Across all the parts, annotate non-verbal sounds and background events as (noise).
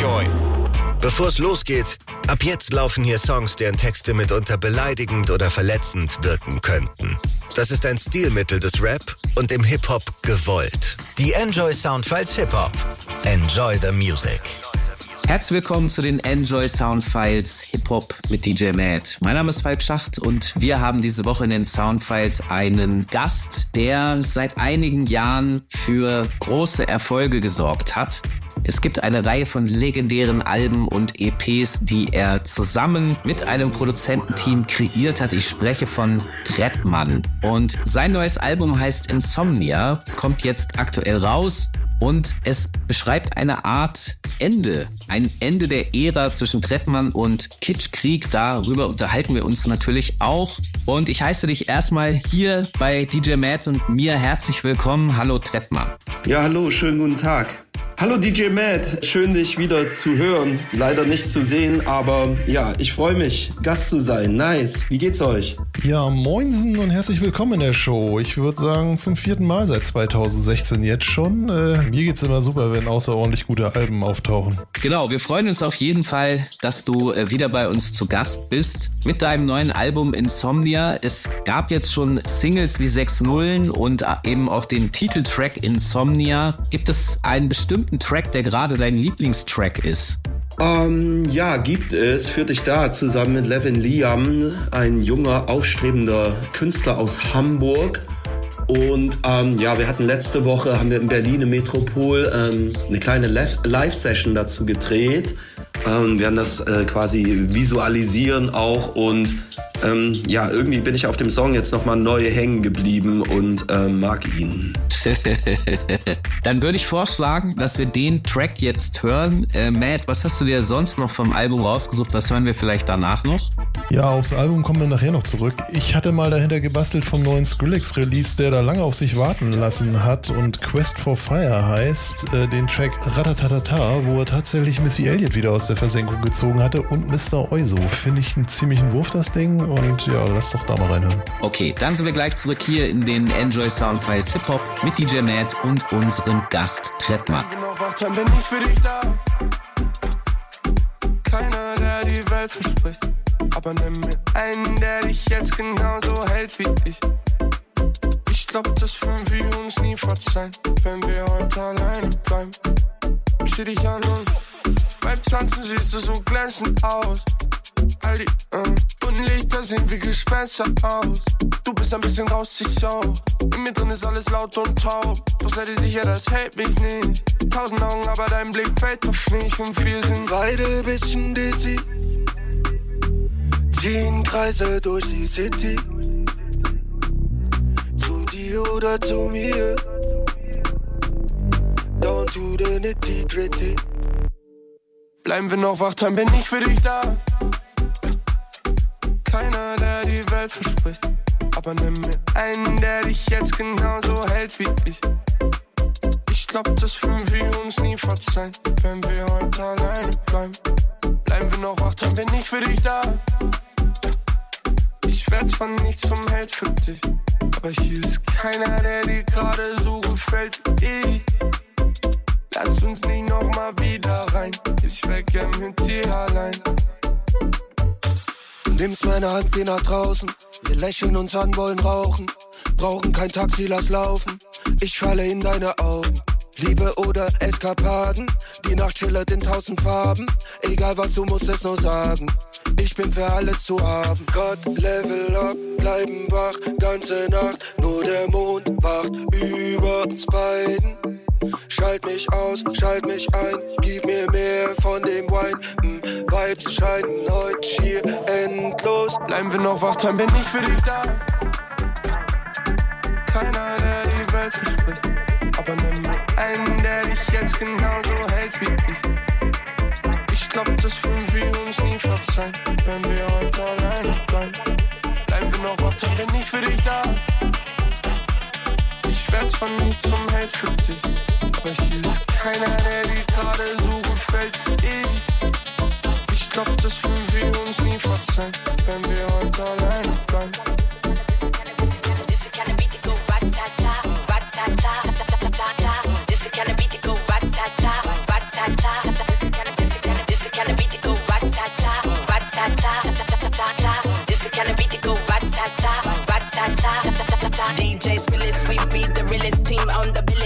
Enjoy. Bevor es losgeht, ab jetzt laufen hier Songs, deren Texte mitunter beleidigend oder verletzend wirken könnten. Das ist ein Stilmittel des Rap und im Hip-Hop gewollt. Die Enjoy Soundfiles Hip-Hop. Enjoy the Music. Herzlich willkommen zu den Enjoy Soundfiles Hip-Hop mit DJ Matt. Mein Name ist Falk Schacht und wir haben diese Woche in den Soundfiles einen Gast, der seit einigen Jahren für große Erfolge gesorgt hat. Es gibt eine Reihe von legendären Alben und EPs, die er zusammen mit einem Produzententeam kreiert hat. Ich spreche von Trettmann. Und sein neues Album heißt Insomnia. Es kommt jetzt aktuell raus und es beschreibt eine Art Ende, ein Ende der Ära zwischen Trettmann und Kitschkrieg. Darüber unterhalten wir uns natürlich auch. Und ich heiße dich erstmal hier bei DJ Matt und mir herzlich willkommen. Hallo Trettmann. Ja, hallo, schönen guten Tag. Hallo DJ Matt, schön dich wieder zu hören. Leider nicht zu sehen, aber ja, ich freue mich, Gast zu sein. Nice. Wie geht's euch? Ja, moinsen und herzlich willkommen in der Show. Ich würde sagen, zum vierten Mal seit 2016 jetzt schon. Äh, mir geht's immer super, wenn außerordentlich gute Alben auftauchen. Genau, wir freuen uns auf jeden Fall, dass du äh, wieder bei uns zu Gast bist mit deinem neuen Album Insomnia. Es gab jetzt schon Singles wie Sechs Nullen und äh, eben auch den Titeltrack Insomnia. Gibt es einen bestimmten bestimmten Track, der gerade dein Lieblingstrack ist? Ähm, ja, gibt es. Für dich da zusammen mit Levin Liam, ein junger, aufstrebender Künstler aus Hamburg. Und ähm, ja, wir hatten letzte Woche, haben wir in Berlin im Metropol ähm, eine kleine Live-Session dazu gedreht. Ähm, wir haben das äh, quasi visualisieren auch und ähm, ja, irgendwie bin ich auf dem Song jetzt nochmal neu hängen geblieben und ähm, mag ihn. (laughs) Dann würde ich vorschlagen, dass wir den Track jetzt hören. Äh, Matt, was hast du dir sonst noch vom Album rausgesucht? Was hören wir vielleicht danach noch? Ja, aufs Album kommen wir nachher noch zurück. Ich hatte mal dahinter gebastelt vom neuen Skrillex-Release, der da lange auf sich warten lassen hat und Quest for Fire heißt, äh, den Track Ratatatata, wo er tatsächlich Missy Elliott wieder aus der Versenkung gezogen hatte und Mr. Oizo. Finde ich einen ziemlichen Wurf, das Ding und ja, lass doch da mal reinhören. Okay, dann sind wir gleich zurück hier in den Enjoy Soundfiles Hip Hop mit DJ Matt und unserem Gast Trettmann. bin ich für dich da. Keiner, der die Welt verspricht. Aber nimm mir einen, der dich jetzt genauso hält wie ich. Ich glaub, das würden wir uns nie verzeihen, wenn wir heute alleine bleiben. Ich seh dich an und beim Tanzen siehst du so glänzend aus. All die uh, bunten Lichter sehen wie Gespenster aus. Du bist ein bisschen raus, ich auch. In mir drin ist alles laut und taub. Doch sei dir sicher, das hält mich nicht. Tausend Augen, aber dein Blick fällt auf mich. Und wir sind beide bisschen dizzy. Ziehen Kreise durch die City. Zu dir oder zu mir. Down to the nitty gritty. Bleiben wir noch wach, dann bin ich für dich da. Keiner, der die Welt verspricht. Aber nimm mir einen, der dich jetzt genauso hält wie ich. Ich glaub, das würden wir uns nie verzeihen, wenn wir heute alleine bleiben. Bleiben wir noch wach, dann bin ich für dich da. Ich werd zwar nicht zum Held für dich, aber hier ist keiner, der dir gerade so gefällt wie ich. Lass uns nicht nochmal wieder rein, ich wär gern mit dir allein. Du nimmst meine Hand, geh nach draußen. Wir lächeln uns an, wollen rauchen. Brauchen kein Taxi, lass laufen. Ich falle in deine Augen. Liebe oder Eskapaden, die Nacht schillert in tausend Farben. Egal was, du musst es nur sagen. Ich bin für alles zu haben. Gott, level up, bleiben wach, ganze Nacht. Nur der Mond wacht über uns beiden. Schalt mich aus, schalt mich ein, gib mir mehr von dem Wein. Mm, Vibes scheinen heute schier endlos. Bleiben wir noch wach, dann bin ich für dich da. Keiner, der die Welt verspricht. Aber nimm mir einen, der dich jetzt genauso hält wie ich. Ich glaub, das würden wir uns nie verzeihen, wenn wir heute alleine bleiben. Bleiben wir noch wach, bin ich für dich da. Ich werd zwar nicht zum Held für dich, aber hier ist keiner, der dir gerade so gefällt wie ich. Ich glaub, das würden wir uns nie verzeihen, wenn wir heute alleine bleiben.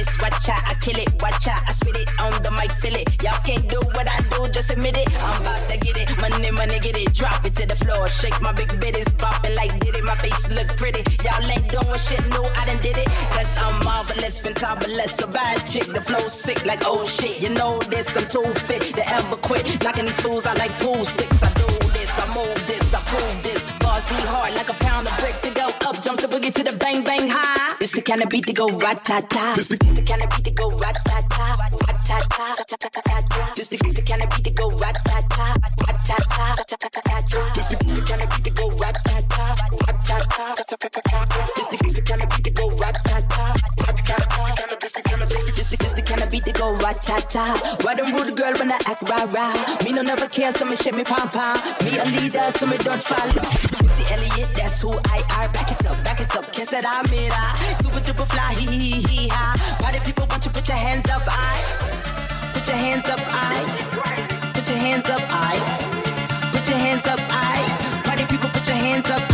This, watch out, I kill it, watch out, I spit it on the mic, feel it. Y'all can't do what I do, just admit it. I'm about to get it, money, money, get it, drop it to the floor, shake my big bitties, bopping like did it. My face look pretty, y'all ain't doing shit new, I done did it. Cause I'm marvelous, fantabulous, a bad chick, the flow sick like oh shit. You know this, I'm too fit to ever quit. Knocking these fools out like pool sticks. I do this, I move this, I prove this. Bars be hard like a pound of bricks to go up, jumps the boogie to the bang bang high. It's the kind of beat to go rat ta ta. It's the kind of beat to go rat ta ta, rat ta ta, ta ta ta ta. This the it's the kind of beat to go rat ta ta, rat ta ta, ta ta ta ta. This the kind of beat to go rat ta ta, rat ta ta, ta ta ta ta. This go rat ta ta. Why them rude girl when I act rah rah? Me no never care, so me shake me pom pom. Me a leader, so me don't follow. Missy Elliott, that's who I are. Back it up, back it up, kiss it, I'm it. ah. Super duper fly, hee hee hee ha. Why the people want you put your hands up, I? Put your hands up, I. Put your hands up, I. Put your hands up, I. Why the people put your hands up, I? I,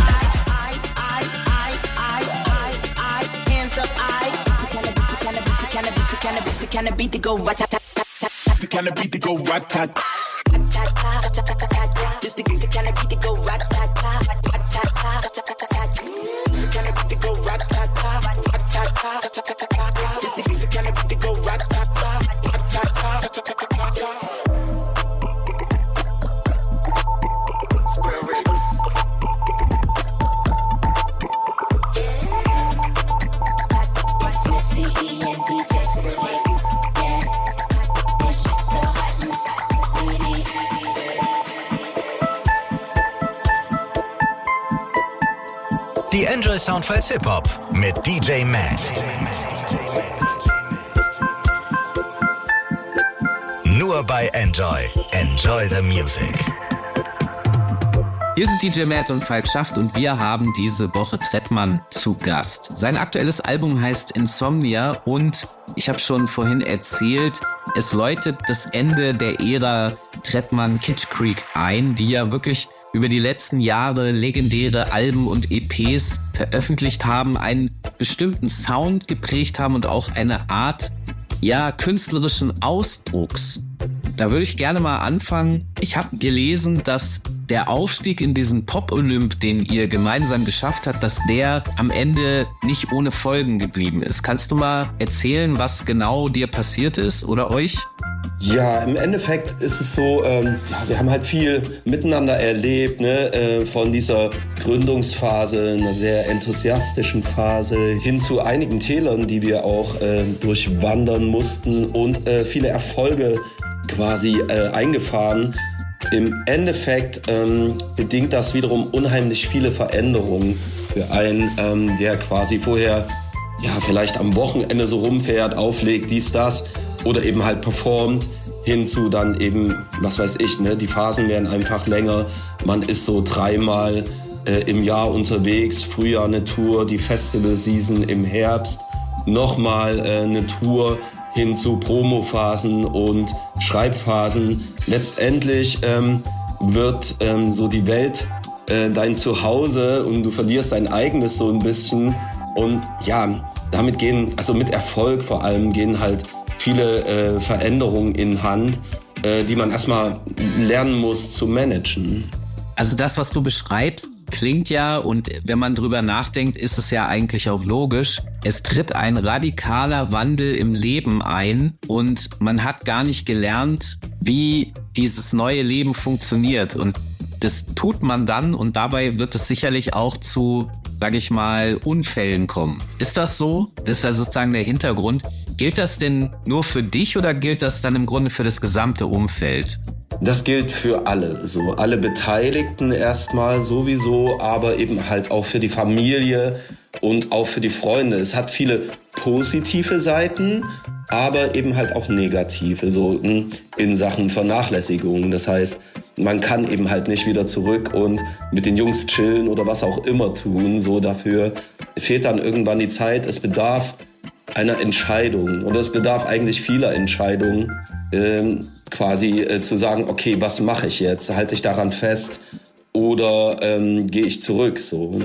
the cannabis, beat to go rat tat tat tat. It's the kind of beat that go rat tat. This the, kind of beat that go rat tat tat tat tat tat tat. It's the kind of beat that go rat tat tat, tat tat, tat tat Die Enjoy Soundfiles Hip Hop mit DJ Matt. Nur bei Enjoy. Enjoy the Music. Hier sind DJ Matt und Falk Schacht und wir haben diese Woche Trettmann zu Gast. Sein aktuelles Album heißt Insomnia und ich habe schon vorhin erzählt, es läutet das Ende der Ära Trettmann Kitsch Creek ein, die ja wirklich über die letzten Jahre legendäre Alben und EPs veröffentlicht haben, einen bestimmten Sound geprägt haben und auch eine Art ja, künstlerischen Ausdrucks. Da würde ich gerne mal anfangen. Ich habe gelesen, dass der Aufstieg in diesen Pop-Olymp, den ihr gemeinsam geschafft habt, dass der am Ende nicht ohne Folgen geblieben ist. Kannst du mal erzählen, was genau dir passiert ist oder euch? Ja, im Endeffekt ist es so, ähm, ja, wir haben halt viel miteinander erlebt, ne? äh, von dieser Gründungsphase, einer sehr enthusiastischen Phase, hin zu einigen Tälern, die wir auch äh, durchwandern mussten und äh, viele Erfolge quasi äh, eingefahren. Im Endeffekt ähm, bedingt das wiederum unheimlich viele Veränderungen für einen, ähm, der quasi vorher ja vielleicht am Wochenende so rumfährt, auflegt, dies, das oder eben halt performt hinzu dann eben, was weiß ich, ne, die Phasen werden einfach länger. Man ist so dreimal äh, im Jahr unterwegs, Frühjahr eine Tour, die Festival-Season im Herbst, nochmal äh, eine Tour hin zu Promophasen und Schreibphasen. Letztendlich ähm, wird ähm, so die Welt äh, dein Zuhause und du verlierst dein eigenes so ein bisschen. Und ja, damit gehen, also mit Erfolg vor allem, gehen halt viele äh, Veränderungen in Hand, äh, die man erstmal lernen muss zu managen. Also das, was du beschreibst, klingt ja, und wenn man drüber nachdenkt, ist es ja eigentlich auch logisch. Es tritt ein radikaler Wandel im Leben ein und man hat gar nicht gelernt, wie dieses neue Leben funktioniert. Und das tut man dann und dabei wird es sicherlich auch zu, sage ich mal, Unfällen kommen. Ist das so? Das ist ja sozusagen der Hintergrund. Gilt das denn nur für dich oder gilt das dann im Grunde für das gesamte Umfeld? Das gilt für alle, so alle Beteiligten erstmal sowieso, aber eben halt auch für die Familie und auch für die Freunde. Es hat viele positive Seiten, aber eben halt auch negative, so in, Sachen Vernachlässigung. Das heißt, man kann eben halt nicht wieder zurück und mit den Jungs chillen oder was auch immer tun. So dafür fehlt dann irgendwann die Zeit. Es bedarf einer Entscheidung oder es bedarf eigentlich vieler Entscheidungen, ähm, quasi äh, zu sagen, okay, was mache ich jetzt? Halte ich daran fest oder ähm, gehe ich zurück? So.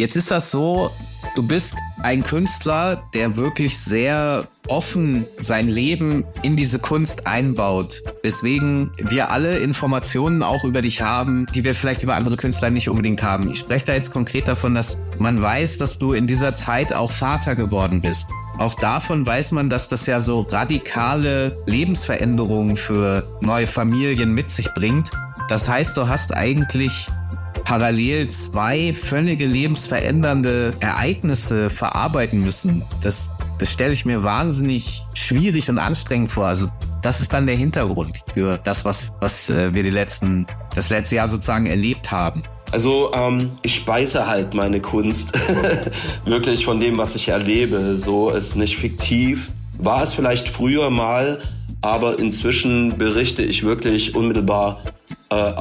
Jetzt ist das so, du bist ein Künstler, der wirklich sehr offen sein Leben in diese Kunst einbaut. Weswegen wir alle Informationen auch über dich haben, die wir vielleicht über andere Künstler nicht unbedingt haben. Ich spreche da jetzt konkret davon, dass man weiß, dass du in dieser Zeit auch Vater geworden bist. Auch davon weiß man, dass das ja so radikale Lebensveränderungen für neue Familien mit sich bringt. Das heißt, du hast eigentlich parallel zwei völlige lebensverändernde Ereignisse verarbeiten müssen. Das, das stelle ich mir wahnsinnig schwierig und anstrengend vor. Also das ist dann der Hintergrund für das, was, was äh, wir die letzten, das letzte Jahr sozusagen erlebt haben. Also ähm, ich speise halt meine Kunst (laughs) wirklich von dem, was ich erlebe. So ist nicht fiktiv. War es vielleicht früher mal, aber inzwischen berichte ich wirklich unmittelbar äh,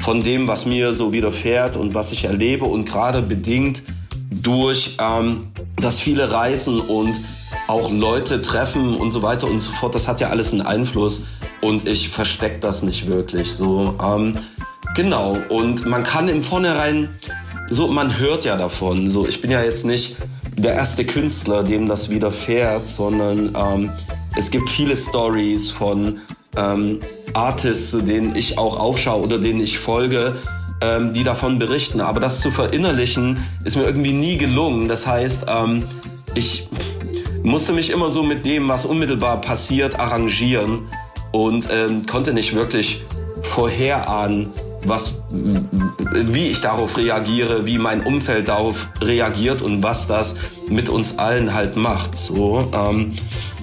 von dem, was mir so widerfährt und was ich erlebe und gerade bedingt durch ähm, das viele Reisen und auch Leute treffen und so weiter und so fort. Das hat ja alles einen Einfluss und ich verstecke das nicht wirklich so. Ähm, Genau, und man kann im Vornherein, so, man hört ja davon. So, ich bin ja jetzt nicht der erste Künstler, dem das widerfährt, sondern ähm, es gibt viele Stories von ähm, Artists, zu denen ich auch aufschaue oder denen ich folge, ähm, die davon berichten. Aber das zu verinnerlichen, ist mir irgendwie nie gelungen. Das heißt, ähm, ich musste mich immer so mit dem, was unmittelbar passiert, arrangieren und ähm, konnte nicht wirklich vorherahnen, was, wie ich darauf reagiere, wie mein Umfeld darauf reagiert und was das mit uns allen halt macht. So, ähm,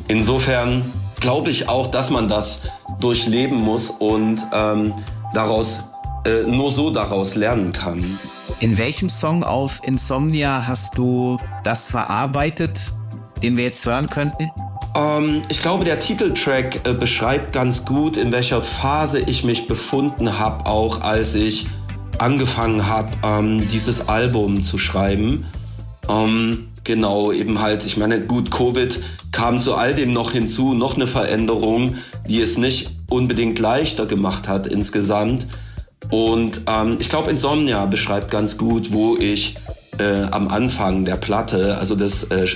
insofern glaube ich auch, dass man das durchleben muss und ähm, daraus äh, nur so daraus lernen kann. In welchem Song auf Insomnia hast du das verarbeitet, den wir jetzt hören könnten? Ähm, ich glaube, der Titeltrack äh, beschreibt ganz gut, in welcher Phase ich mich befunden habe, auch als ich angefangen habe, ähm, dieses Album zu schreiben. Ähm, genau, eben halt, ich meine, gut, Covid kam zu all dem noch hinzu, noch eine Veränderung, die es nicht unbedingt leichter gemacht hat insgesamt. Und ähm, ich glaube, Insomnia beschreibt ganz gut, wo ich äh, am Anfang der Platte, also das äh,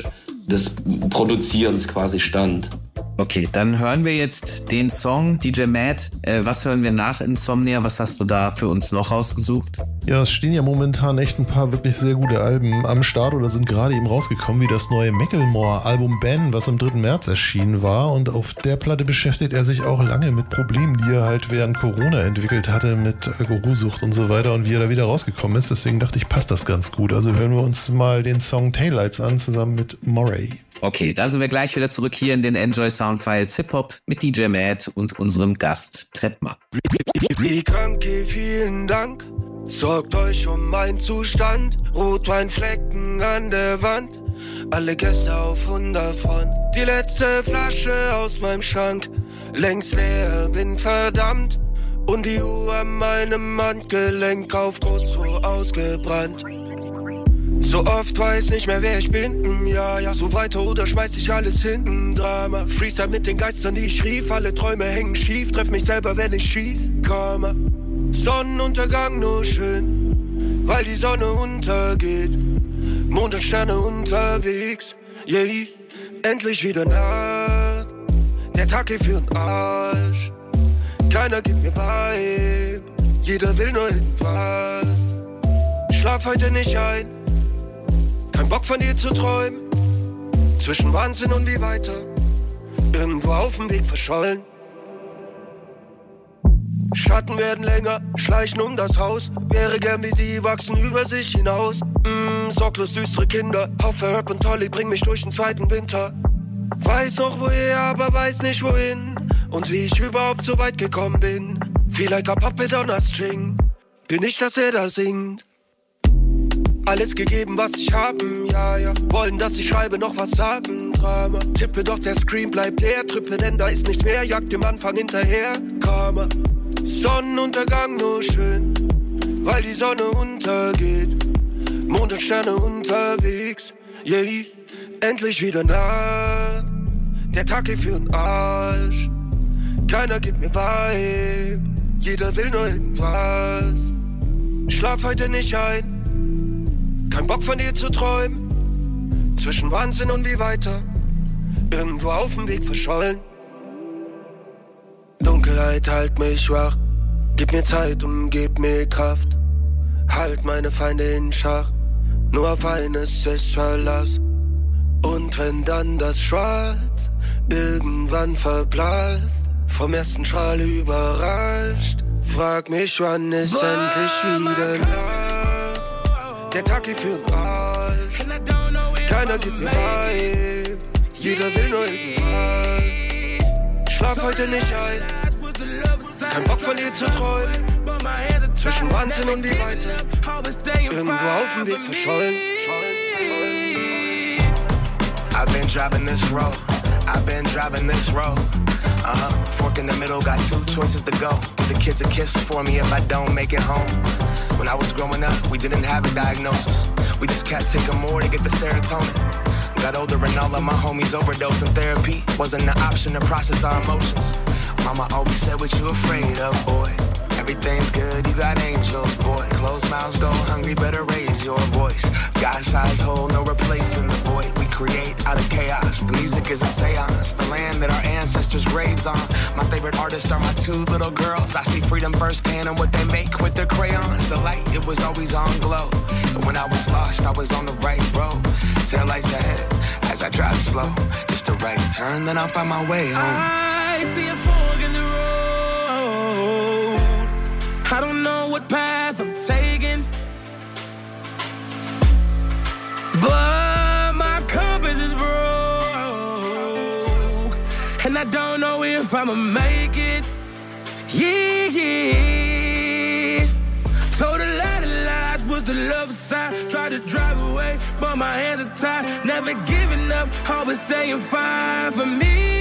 des Produzierens quasi stand. Okay, dann hören wir jetzt den Song DJ Matt. Äh, was hören wir nach Insomnia? Was hast du da für uns noch rausgesucht? Ja, es stehen ja momentan echt ein paar wirklich sehr gute Alben am Start oder sind gerade eben rausgekommen, wie das neue Macklemore-Album Ben, was am 3. März erschienen war. Und auf der Platte beschäftigt er sich auch lange mit Problemen, die er halt während Corona entwickelt hatte, mit Alkoholsucht und so weiter und wie er da wieder rausgekommen ist. Deswegen dachte ich, passt das ganz gut. Also hören wir uns mal den Song Taillights an, zusammen mit Murray. Okay, dann sind wir gleich wieder zurück hier in den Enjoy Soundfiles Hip Hop mit DJ Matt und unserem Gast Trettmann. Wie kranke, vielen Dank. Sorgt euch um meinen Zustand. Rotweinflecken an der Wand. Alle Gäste auf 100 von. Die letzte Flasche aus meinem Schrank. Längst leer, bin verdammt. Und die Uhr an meinem Handgelenk auf kurz vor ausgebrannt. So oft weiß nicht mehr, wer ich bin. Mm, ja, ja, so weiter oder schmeiß ich alles hinten. Drama. Freestyle mit den Geistern, die ich rief. Alle Träume hängen schief. Treff mich selber, wenn ich schieß. Karma. Sonnenuntergang nur schön, weil die Sonne untergeht. Mond und Sterne unterwegs. Yeah, endlich wieder Nacht. Der Tag geht für den Arsch. Keiner gibt mir Vibe. Jeder will nur irgendwas. Schlaf heute nicht ein Bock von dir zu träumen. Zwischen Wahnsinn und wie weiter. Irgendwo auf dem Weg verschollen. Schatten werden länger, schleichen um das Haus. Wäre gern wie sie, wachsen über sich hinaus. Mm, sorglos düstere Kinder. Hoffe, Herb und Tolly bring mich durch den zweiten Winter. Weiß noch woher, aber weiß nicht wohin. Und wie ich überhaupt so weit gekommen bin. Feel like a puppet on a string. Bin ich, dass er da singt. Alles gegeben, was ich haben, ja, ja. Wollen, dass ich schreibe, noch was sagen, Drama. Tippe, doch der Screen bleibt leer. Trippe, denn da ist nichts mehr. Jagd dem Anfang hinterher, Karma. Sonnenuntergang nur schön, weil die Sonne untergeht. Mond und Sterne unterwegs, yeah. Endlich wieder Nacht. Der Tag geht für den Arsch. Keiner gibt mir Vibe. Jeder will nur irgendwas. Schlaf heute nicht ein kein Bock von dir zu träumen. Zwischen Wahnsinn und wie weiter. Irgendwo auf dem Weg verschollen. Dunkelheit halt mich wach. Gib mir Zeit und gib mir Kraft. Halt meine Feinde in Schach. Nur auf eines ist Verlass. Und wenn dann das Schwarz irgendwann verblasst, vom ersten Strahl überrascht, frag mich, wann ist endlich wieder Nacht. Der Tag geht für den Arsch. Keiner gibt mir Weib. Jeder will nur irgendwas. Schlaf heute nicht ein. Kein Bock von dir zu träumen. Zwischen Wahnsinn und die Weite. Irgendwo auf dem Weg verschollen. I've been driving this road. I've been driving this road. Uh huh. Fork in the middle, got two choices to go. Give the kids a kiss for me if I don't make it home. When I was growing up, we didn't have a diagnosis. We just kept taking more to get the serotonin. Got older and all of my homies overdosed therapy wasn't an option to process our emotions. Mama always said what you afraid of, boy. Everything's good, you got angels, boy. Closed mouths go hungry, better raise your voice. God size hole, no replacing the void we create out of chaos. The music is a seance, the land that our ancestors' graves on. My favorite artists are my two little girls. I see freedom firsthand in what they make with their crayons. The light, it was always on glow. But when I was lost, I was on the right road. Tail lights ahead as I drive slow. Just a right turn, then I'll find my way home. I see a fork in the what path I'm taking. But my compass is broke. And I don't know if I'ma make it. Yeah, yeah. Told a lot of lies, was the love side. Tried to drive away, but my hands are tied. Never giving up, always staying fine for me.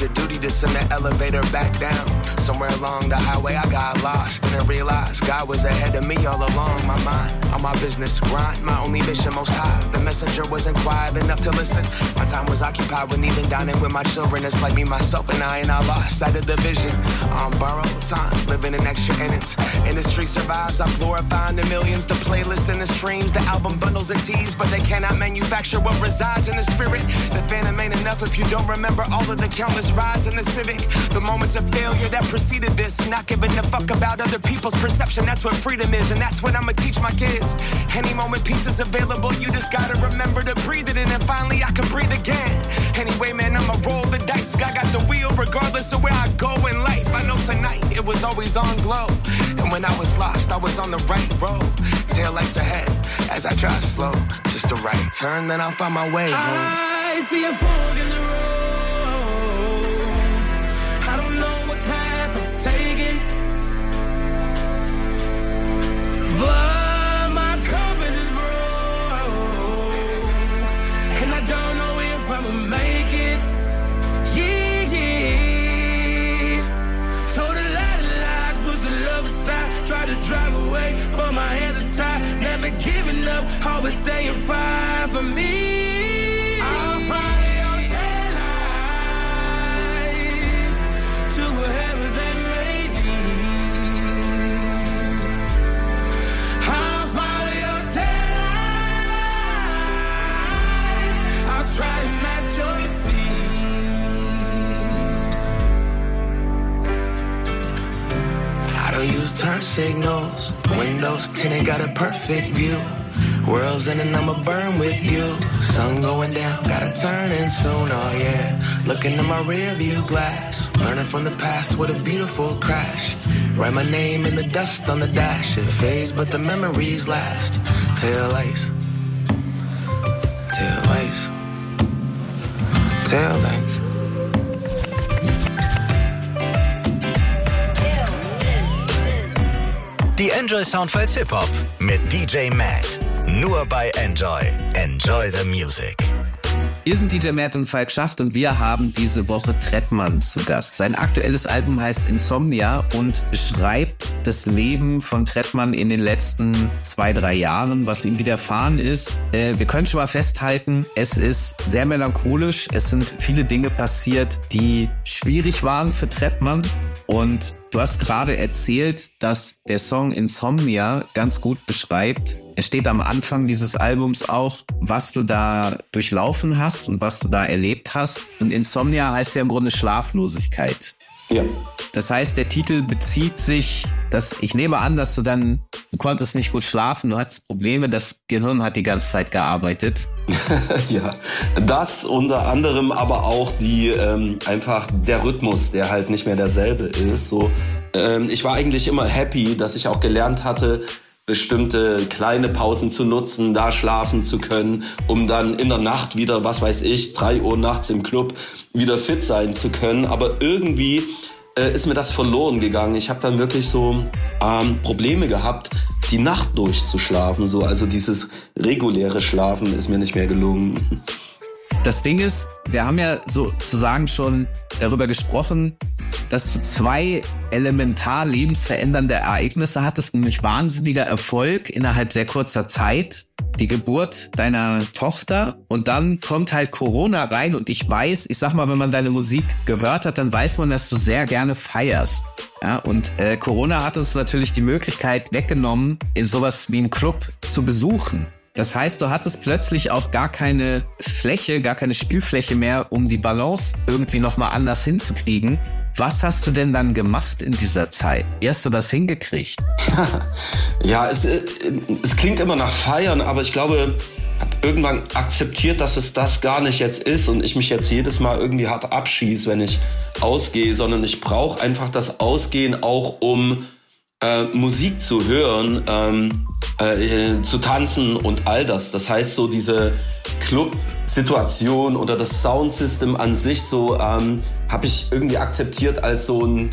it's your duty to send the elevator back down. Somewhere along the highway, I got lost. And I realized God was ahead of me all along. My mind on my business grind, my only mission most high. The messenger wasn't quiet enough to listen. My time was occupied with even dining with my children. It's like me, myself, and I, and I lost sight of the vision. On borrowed time, living in extra innings. Industry survives, I'm glorifying the millions. The playlist and the streams, the album bundles and teas, but they cannot manufacture what resides in the spirit. The phantom ain't enough if you don't remember all of the countless rides in the Civic. The moments of failure that preceded this. Not giving a fuck about other people's perception. That's what freedom is, and that's what I'ma teach my kids. Any moment peace is available, you just gotta remember to breathe it in, and finally I can breathe again. Anyway, man, I'ma roll the dice. I got the wheel regardless of where I go in life. I know tonight it was always on glow. And when I was lost, I was on the right road. Tail lights ahead as I drive slow. Just a right turn, then I'll find my way home. I see a fog in the road. But my compass is bro And I don't know if I'ma make it Yeah So the lad lies was the love aside Try to drive away But my hands are tied. Never giving up, always staying fine for me. I use turn signals. Windows tinted, got a perfect view. World's ending, I'ma burn with you. Sun going down, gotta turn in soon, oh yeah. Looking in my rear view glass. Learning from the past, what a beautiful crash. Write my name in the dust on the dash. It fades, but the memories last. Tail lights. Tail lights. Tail lights. Die Enjoy Soundfiles Hip Hop mit DJ Matt. Nur bei Enjoy. Enjoy the Music. Wir sind DJ Matt und Falk Schacht und wir haben diese Woche Trettmann zu Gast. Sein aktuelles Album heißt Insomnia und beschreibt das Leben von Trettmann in den letzten zwei, drei Jahren, was ihm widerfahren ist. Äh, wir können schon mal festhalten, es ist sehr melancholisch. Es sind viele Dinge passiert, die schwierig waren für Trettmann. Und du hast gerade erzählt, dass der Song Insomnia ganz gut beschreibt, es steht am Anfang dieses Albums auch, was du da durchlaufen hast und was du da erlebt hast. Und Insomnia heißt ja im Grunde Schlaflosigkeit. Ja. Das heißt, der Titel bezieht sich, dass ich nehme an, dass du dann, du konntest nicht gut schlafen, du hattest Probleme, das Gehirn hat die ganze Zeit gearbeitet. (laughs) ja, das unter anderem aber auch die ähm, einfach der Rhythmus, der halt nicht mehr derselbe ist. So, ähm, ich war eigentlich immer happy, dass ich auch gelernt hatte, bestimmte kleine Pausen zu nutzen, da schlafen zu können, um dann in der Nacht wieder, was weiß ich, drei Uhr nachts im Club wieder fit sein zu können. Aber irgendwie äh, ist mir das verloren gegangen. Ich habe dann wirklich so ähm, Probleme gehabt, die Nacht durchzuschlafen. So, also dieses reguläre Schlafen ist mir nicht mehr gelungen. Das Ding ist, wir haben ja sozusagen schon darüber gesprochen, dass du zwei elementar lebensverändernde Ereignisse hattest, nämlich wahnsinniger Erfolg innerhalb sehr kurzer Zeit, die Geburt deiner Tochter und dann kommt halt Corona rein und ich weiß, ich sag mal, wenn man deine Musik gehört hat, dann weiß man, dass du sehr gerne feierst. Ja, und äh, Corona hat uns natürlich die Möglichkeit weggenommen, in sowas wie einen Club zu besuchen. Das heißt, du hattest plötzlich auch gar keine Fläche, gar keine Spielfläche mehr, um die Balance irgendwie nochmal anders hinzukriegen. Was hast du denn dann gemacht in dieser Zeit? Wie hast du das hingekriegt? (laughs) ja, es, es klingt immer nach Feiern, aber ich glaube, habe irgendwann akzeptiert, dass es das gar nicht jetzt ist und ich mich jetzt jedes Mal irgendwie hart abschieße, wenn ich ausgehe, sondern ich brauche einfach das Ausgehen auch, um äh, Musik zu hören, ähm, äh, zu tanzen und all das. Das heißt, so diese Club-Situation oder das Soundsystem an sich, so ähm, habe ich irgendwie akzeptiert als so ein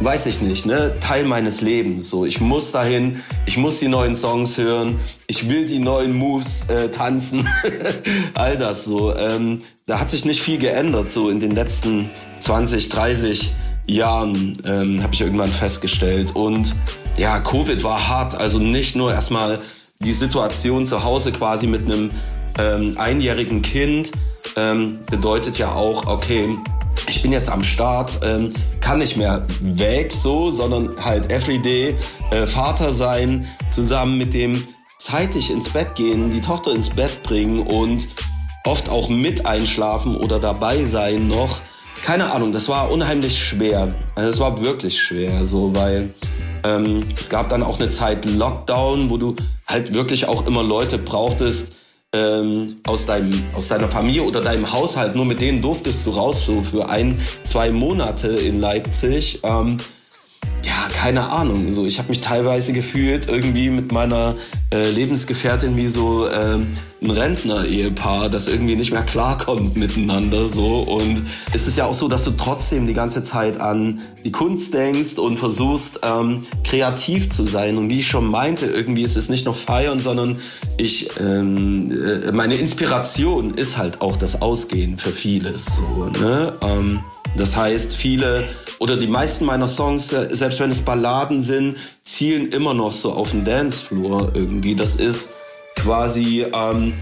weiß ich nicht, ne, Teil meines Lebens. So, ich muss dahin, ich muss die neuen Songs hören, ich will die neuen Moves äh, tanzen, (laughs) all das so. Ähm, da hat sich nicht viel geändert so in den letzten 20, 30 Jahren, ähm, habe ich irgendwann festgestellt. Und ja, Covid war hart. Also nicht nur erstmal die Situation zu Hause quasi mit einem ähm, einjährigen Kind ähm, bedeutet ja auch, okay, ich bin jetzt am Start, ähm, kann nicht mehr weg so, sondern halt everyday äh, Vater sein, zusammen mit dem zeitig ins Bett gehen, die Tochter ins Bett bringen und oft auch mit einschlafen oder dabei sein noch keine Ahnung, das war unheimlich schwer. Also es war wirklich schwer, so, weil ähm, es gab dann auch eine Zeit Lockdown, wo du halt wirklich auch immer Leute brauchtest ähm, aus, deinem, aus deiner Familie oder deinem Haushalt. Nur mit denen durftest du raus, so für ein, zwei Monate in Leipzig. Ähm, ja, keine Ahnung. So, ich habe mich teilweise gefühlt irgendwie mit meiner äh, Lebensgefährtin wie so äh, ein Rentner-Ehepaar, das irgendwie nicht mehr klarkommt miteinander. So und es ist ja auch so, dass du trotzdem die ganze Zeit an die Kunst denkst und versuchst ähm, kreativ zu sein. Und wie ich schon meinte, irgendwie ist es nicht nur feiern, sondern ich ähm, äh, meine Inspiration ist halt auch das Ausgehen für vieles. So, ne? Ähm, das heißt, viele oder die meisten meiner Songs, äh, selbst wenn es Balladen sind, zielen immer noch so auf den Dancefloor irgendwie. Das ist quasi ähm,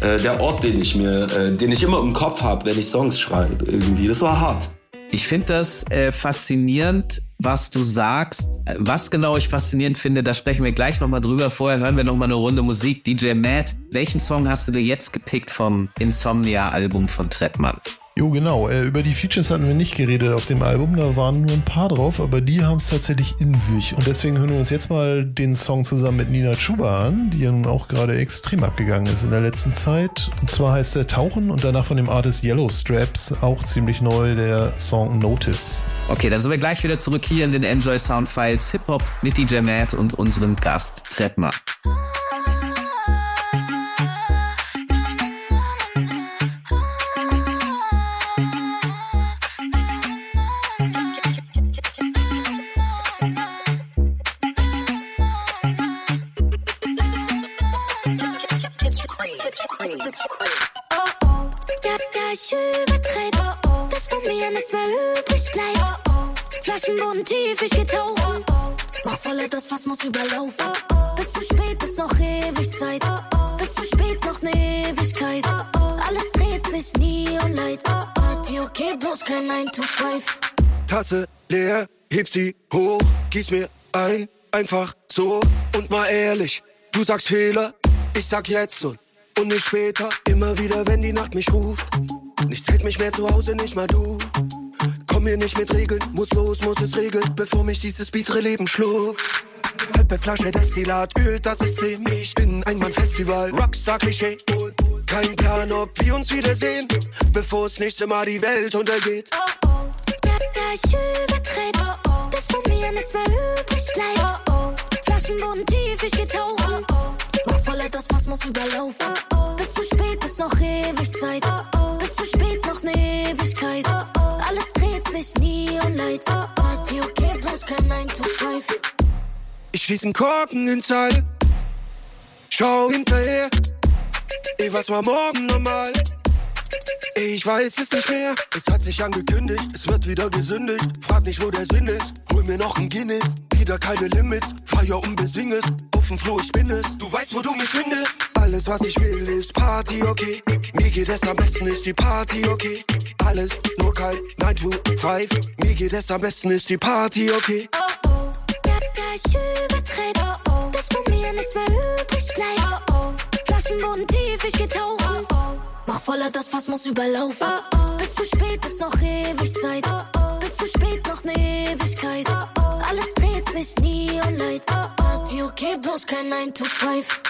äh, der Ort, den ich mir, äh, den ich immer im Kopf habe, wenn ich Songs schreibe irgendwie. Das war hart. Ich finde das äh, faszinierend, was du sagst. Was genau ich faszinierend finde, da sprechen wir gleich nochmal drüber. Vorher hören wir nochmal eine Runde Musik. DJ Matt, welchen Song hast du dir jetzt gepickt vom Insomnia-Album von Trettmann? Jo, genau. Äh, über die Features hatten wir nicht geredet auf dem Album. Da waren nur ein paar drauf, aber die haben es tatsächlich in sich. Und deswegen hören wir uns jetzt mal den Song zusammen mit Nina Chuba an, die ja nun auch gerade extrem abgegangen ist in der letzten Zeit. Und zwar heißt der Tauchen und danach von dem Artist Yellow Straps, auch ziemlich neu, der Song Notice. Okay, dann sind wir gleich wieder zurück hier in den Enjoy Sound Files Hip Hop mit DJ Matt und unserem Gast Treppmer. Tasse leer, heb sie hoch, gieß mir ein, einfach so. Und mal ehrlich, du sagst Fehler, ich sag jetzt und, und nicht später. Immer wieder, wenn die Nacht mich ruft. Nichts hält mich mehr zu Hause, nicht mal du. Komm mir nicht mit Regeln, muss los, muss es regeln, bevor mich dieses biedere Leben schluckt. Halbe Flasche Destillat, ölt das System. Ich bin ein Mann Festival, Rockstar-Klischee. Kein Plan, ob wir uns wiedersehen, bevor das nächste Mal die Welt untergeht. Ja, ich übertreibe. Bis von mir nichts mehr übrig bleibt. Flaschenboden tief, ich geh tauchen. Mach voller das Fass muss überlaufen. Bis zu spät ist noch ewig Zeit. Bis zu spät noch ne Ewigkeit. Alles dreht sich nie und leid. Party okay, bloß kein 9 to 5. Ich schließ einen Korken ins Seil. Schau hinterher. Ey, was war morgen normal? Ich weiß es nicht mehr. Es hat sich angekündigt, es wird wieder gesündigt. Frag nicht, wo der Sinn ist. Hol mir noch ein Guinness. Wieder keine Limits. Feier unbesing es. Auf dem Floh, ich bin es. Du weißt, wo du mich findest. Alles, was ich will, ist Party, okay. Mir geht es am besten, ist die Party, okay. Alles, nur kein 9 to 5. Mir geht es am besten, ist die Party, okay. Ja, ja, ich übertreibe. Bis von mir nichts mehr übrig bleibt. Flaschenboden tief, ich geh tauchen. Mach voller das Fass muss überlaufen. Bis zu spät ist noch ewig Zeit. Bis zu spät noch ne Ewigkeit. Alles dreht sich nie und leid. Party okay, bloß kein 9 to 5.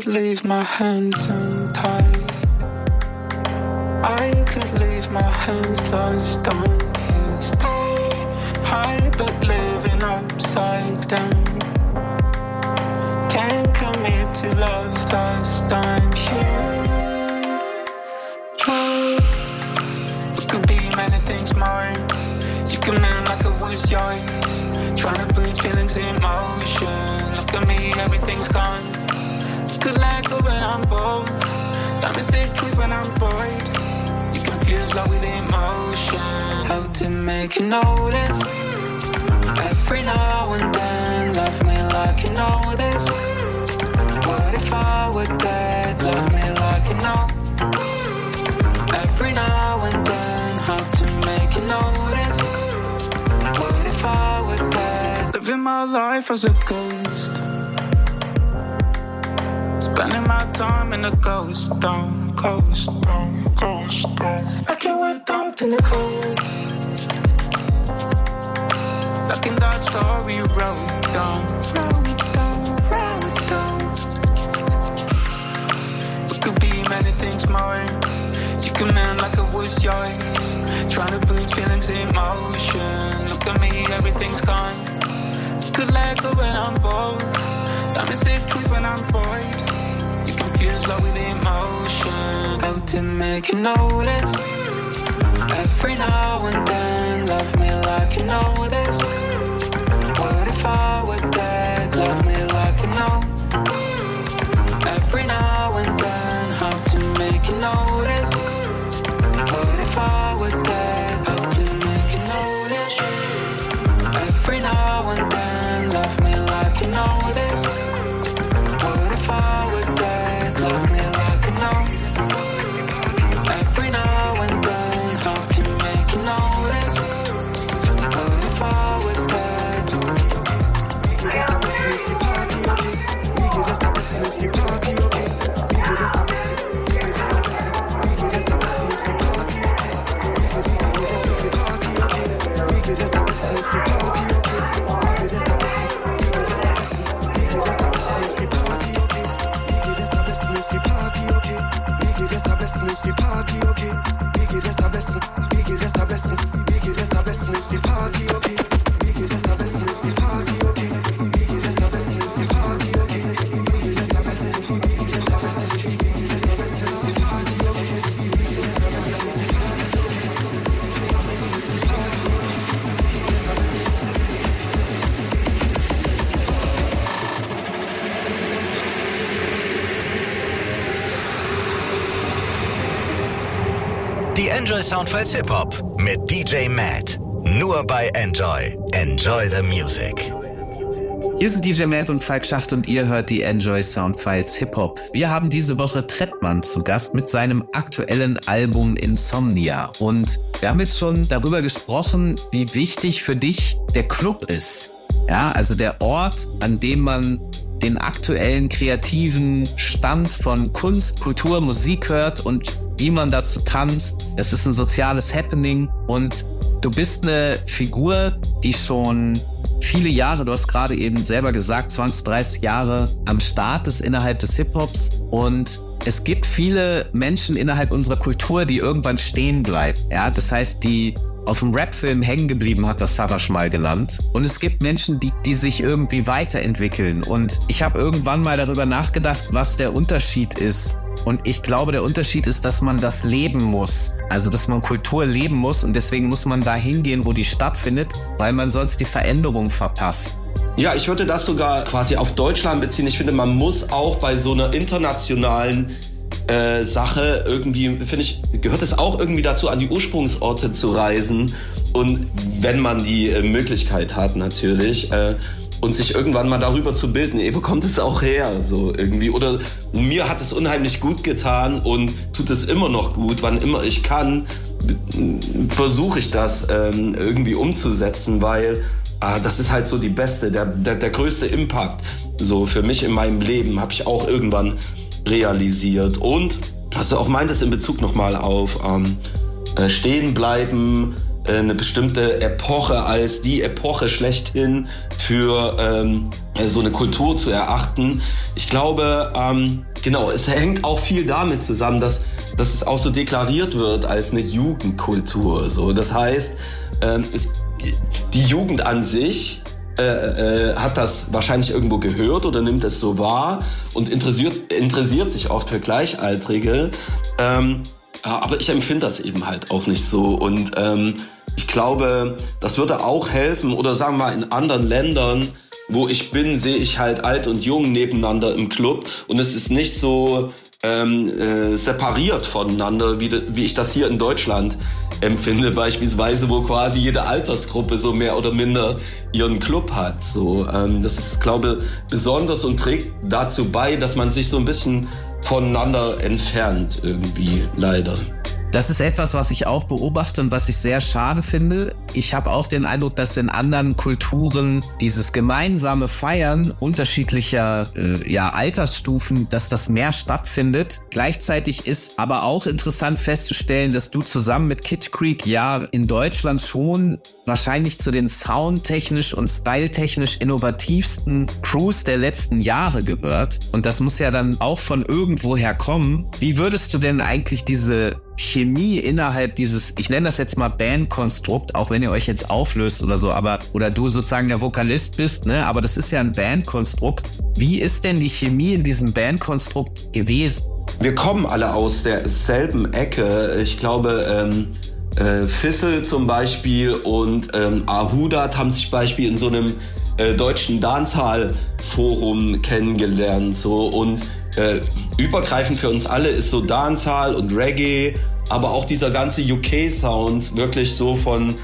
Could leave my hands untied. I could leave my hands lost on you. Stay high but living upside down. Can't commit to love last time here It could be many things more You come in like it was yours. Trying to put feelings in motion. Look at me, everything's gone I'm bold. Is say truth when I'm bored You confuse love with emotion. How to make you notice? Every now and then Love me like you know this. What if I were dead? Love me like you know. Every now and then How to make you notice? What if I were dead? Living my life as a ghost time in a ghost town Ghost town, ghost town. Like you were dumped in the cold. Like in that story wrote down Wrote down, wrote down. It could be many things more You come in like it was yours. Trying to put feelings in motion. Look at me, everything's gone. You Could let go when I'm bold Time to say truth when I'm bored Love with emotion. How to make you notice Every now and Soundfiles Hip Hop mit DJ Matt. Nur bei Enjoy. Enjoy the Music. Hier sind DJ Matt und Falk Schacht und ihr hört die Enjoy Soundfiles Hip Hop. Wir haben diese Woche Trettmann zu Gast mit seinem aktuellen Album Insomnia. Und wir haben jetzt schon darüber gesprochen, wie wichtig für dich der Club ist. Ja, also der Ort, an dem man den aktuellen kreativen Stand von Kunst, Kultur, Musik hört und wie man dazu tanzt. Es ist ein soziales Happening und du bist eine Figur, die schon viele Jahre, du hast gerade eben selber gesagt, 20, 30 Jahre am Start ist innerhalb des Hip-Hops und es gibt viele Menschen innerhalb unserer Kultur, die irgendwann stehen bleiben. Ja, das heißt, die auf dem Rap-Film hängen geblieben, hat das Savage mal genannt. Und es gibt Menschen, die, die sich irgendwie weiterentwickeln. Und ich habe irgendwann mal darüber nachgedacht, was der Unterschied ist. Und ich glaube, der Unterschied ist, dass man das leben muss. Also, dass man Kultur leben muss. Und deswegen muss man da hingehen, wo die stattfindet, weil man sonst die Veränderung verpasst. Ja, ich würde das sogar quasi auf Deutschland beziehen. Ich finde, man muss auch bei so einer internationalen äh, Sache irgendwie, finde ich, gehört es auch irgendwie dazu, an die Ursprungsorte zu reisen. Und wenn man die äh, Möglichkeit hat, natürlich. Äh, und sich irgendwann mal darüber zu bilden, ey, wo kommt es auch her, so irgendwie. Oder mir hat es unheimlich gut getan und tut es immer noch gut, wann immer ich kann, versuche ich das ähm, irgendwie umzusetzen, weil ah, das ist halt so die beste, der, der, der größte Impact. So für mich in meinem Leben habe ich auch irgendwann realisiert. Und was du auch meintest in Bezug nochmal auf ähm, äh, stehen bleiben, äh, eine bestimmte Epoche als die Epoche schlechthin für ähm, so eine Kultur zu erachten. Ich glaube, ähm, genau, es hängt auch viel damit zusammen, dass, dass es auch so deklariert wird als eine Jugendkultur. So. Das heißt, ähm, es, die Jugend an sich äh, äh, hat das wahrscheinlich irgendwo gehört oder nimmt es so wahr und interessiert, interessiert sich oft für Gleichaltrige. Ähm, aber ich empfinde das eben halt auch nicht so. Und ähm, ich glaube, das würde auch helfen. Oder sagen wir mal, in anderen Ländern, wo ich bin, sehe ich halt alt und jung nebeneinander im Club. Und es ist nicht so ähm, äh, separiert voneinander, wie, wie ich das hier in Deutschland empfinde, beispielsweise, wo quasi jede Altersgruppe so mehr oder minder ihren Club hat. So, ähm, das ist, glaube ich, besonders und trägt dazu bei, dass man sich so ein bisschen voneinander entfernt, irgendwie, leider. Das ist etwas, was ich auch beobachte und was ich sehr schade finde. Ich habe auch den Eindruck, dass in anderen Kulturen dieses gemeinsame Feiern unterschiedlicher äh, ja, Altersstufen, dass das mehr stattfindet. Gleichzeitig ist aber auch interessant festzustellen, dass du zusammen mit Kid Creek ja in Deutschland schon wahrscheinlich zu den soundtechnisch und styletechnisch innovativsten Crews der letzten Jahre gehört. Und das muss ja dann auch von irgendwoher kommen. Wie würdest du denn eigentlich diese Chemie innerhalb dieses, ich nenne das jetzt mal Bandkonstrukt, auch wenn ihr euch jetzt auflöst oder so, aber oder du sozusagen der Vokalist bist, ne? Aber das ist ja ein Bandkonstrukt. Wie ist denn die Chemie in diesem Bandkonstrukt gewesen? Wir kommen alle aus derselben Ecke. Ich glaube, ähm, äh, Fissel zum Beispiel und ähm, Ahudat haben sich Beispiel in so einem äh, deutschen Dancehall-Forum kennengelernt. So und äh, übergreifend für uns alle ist so Dancehall und Reggae, aber auch dieser ganze UK-Sound wirklich so von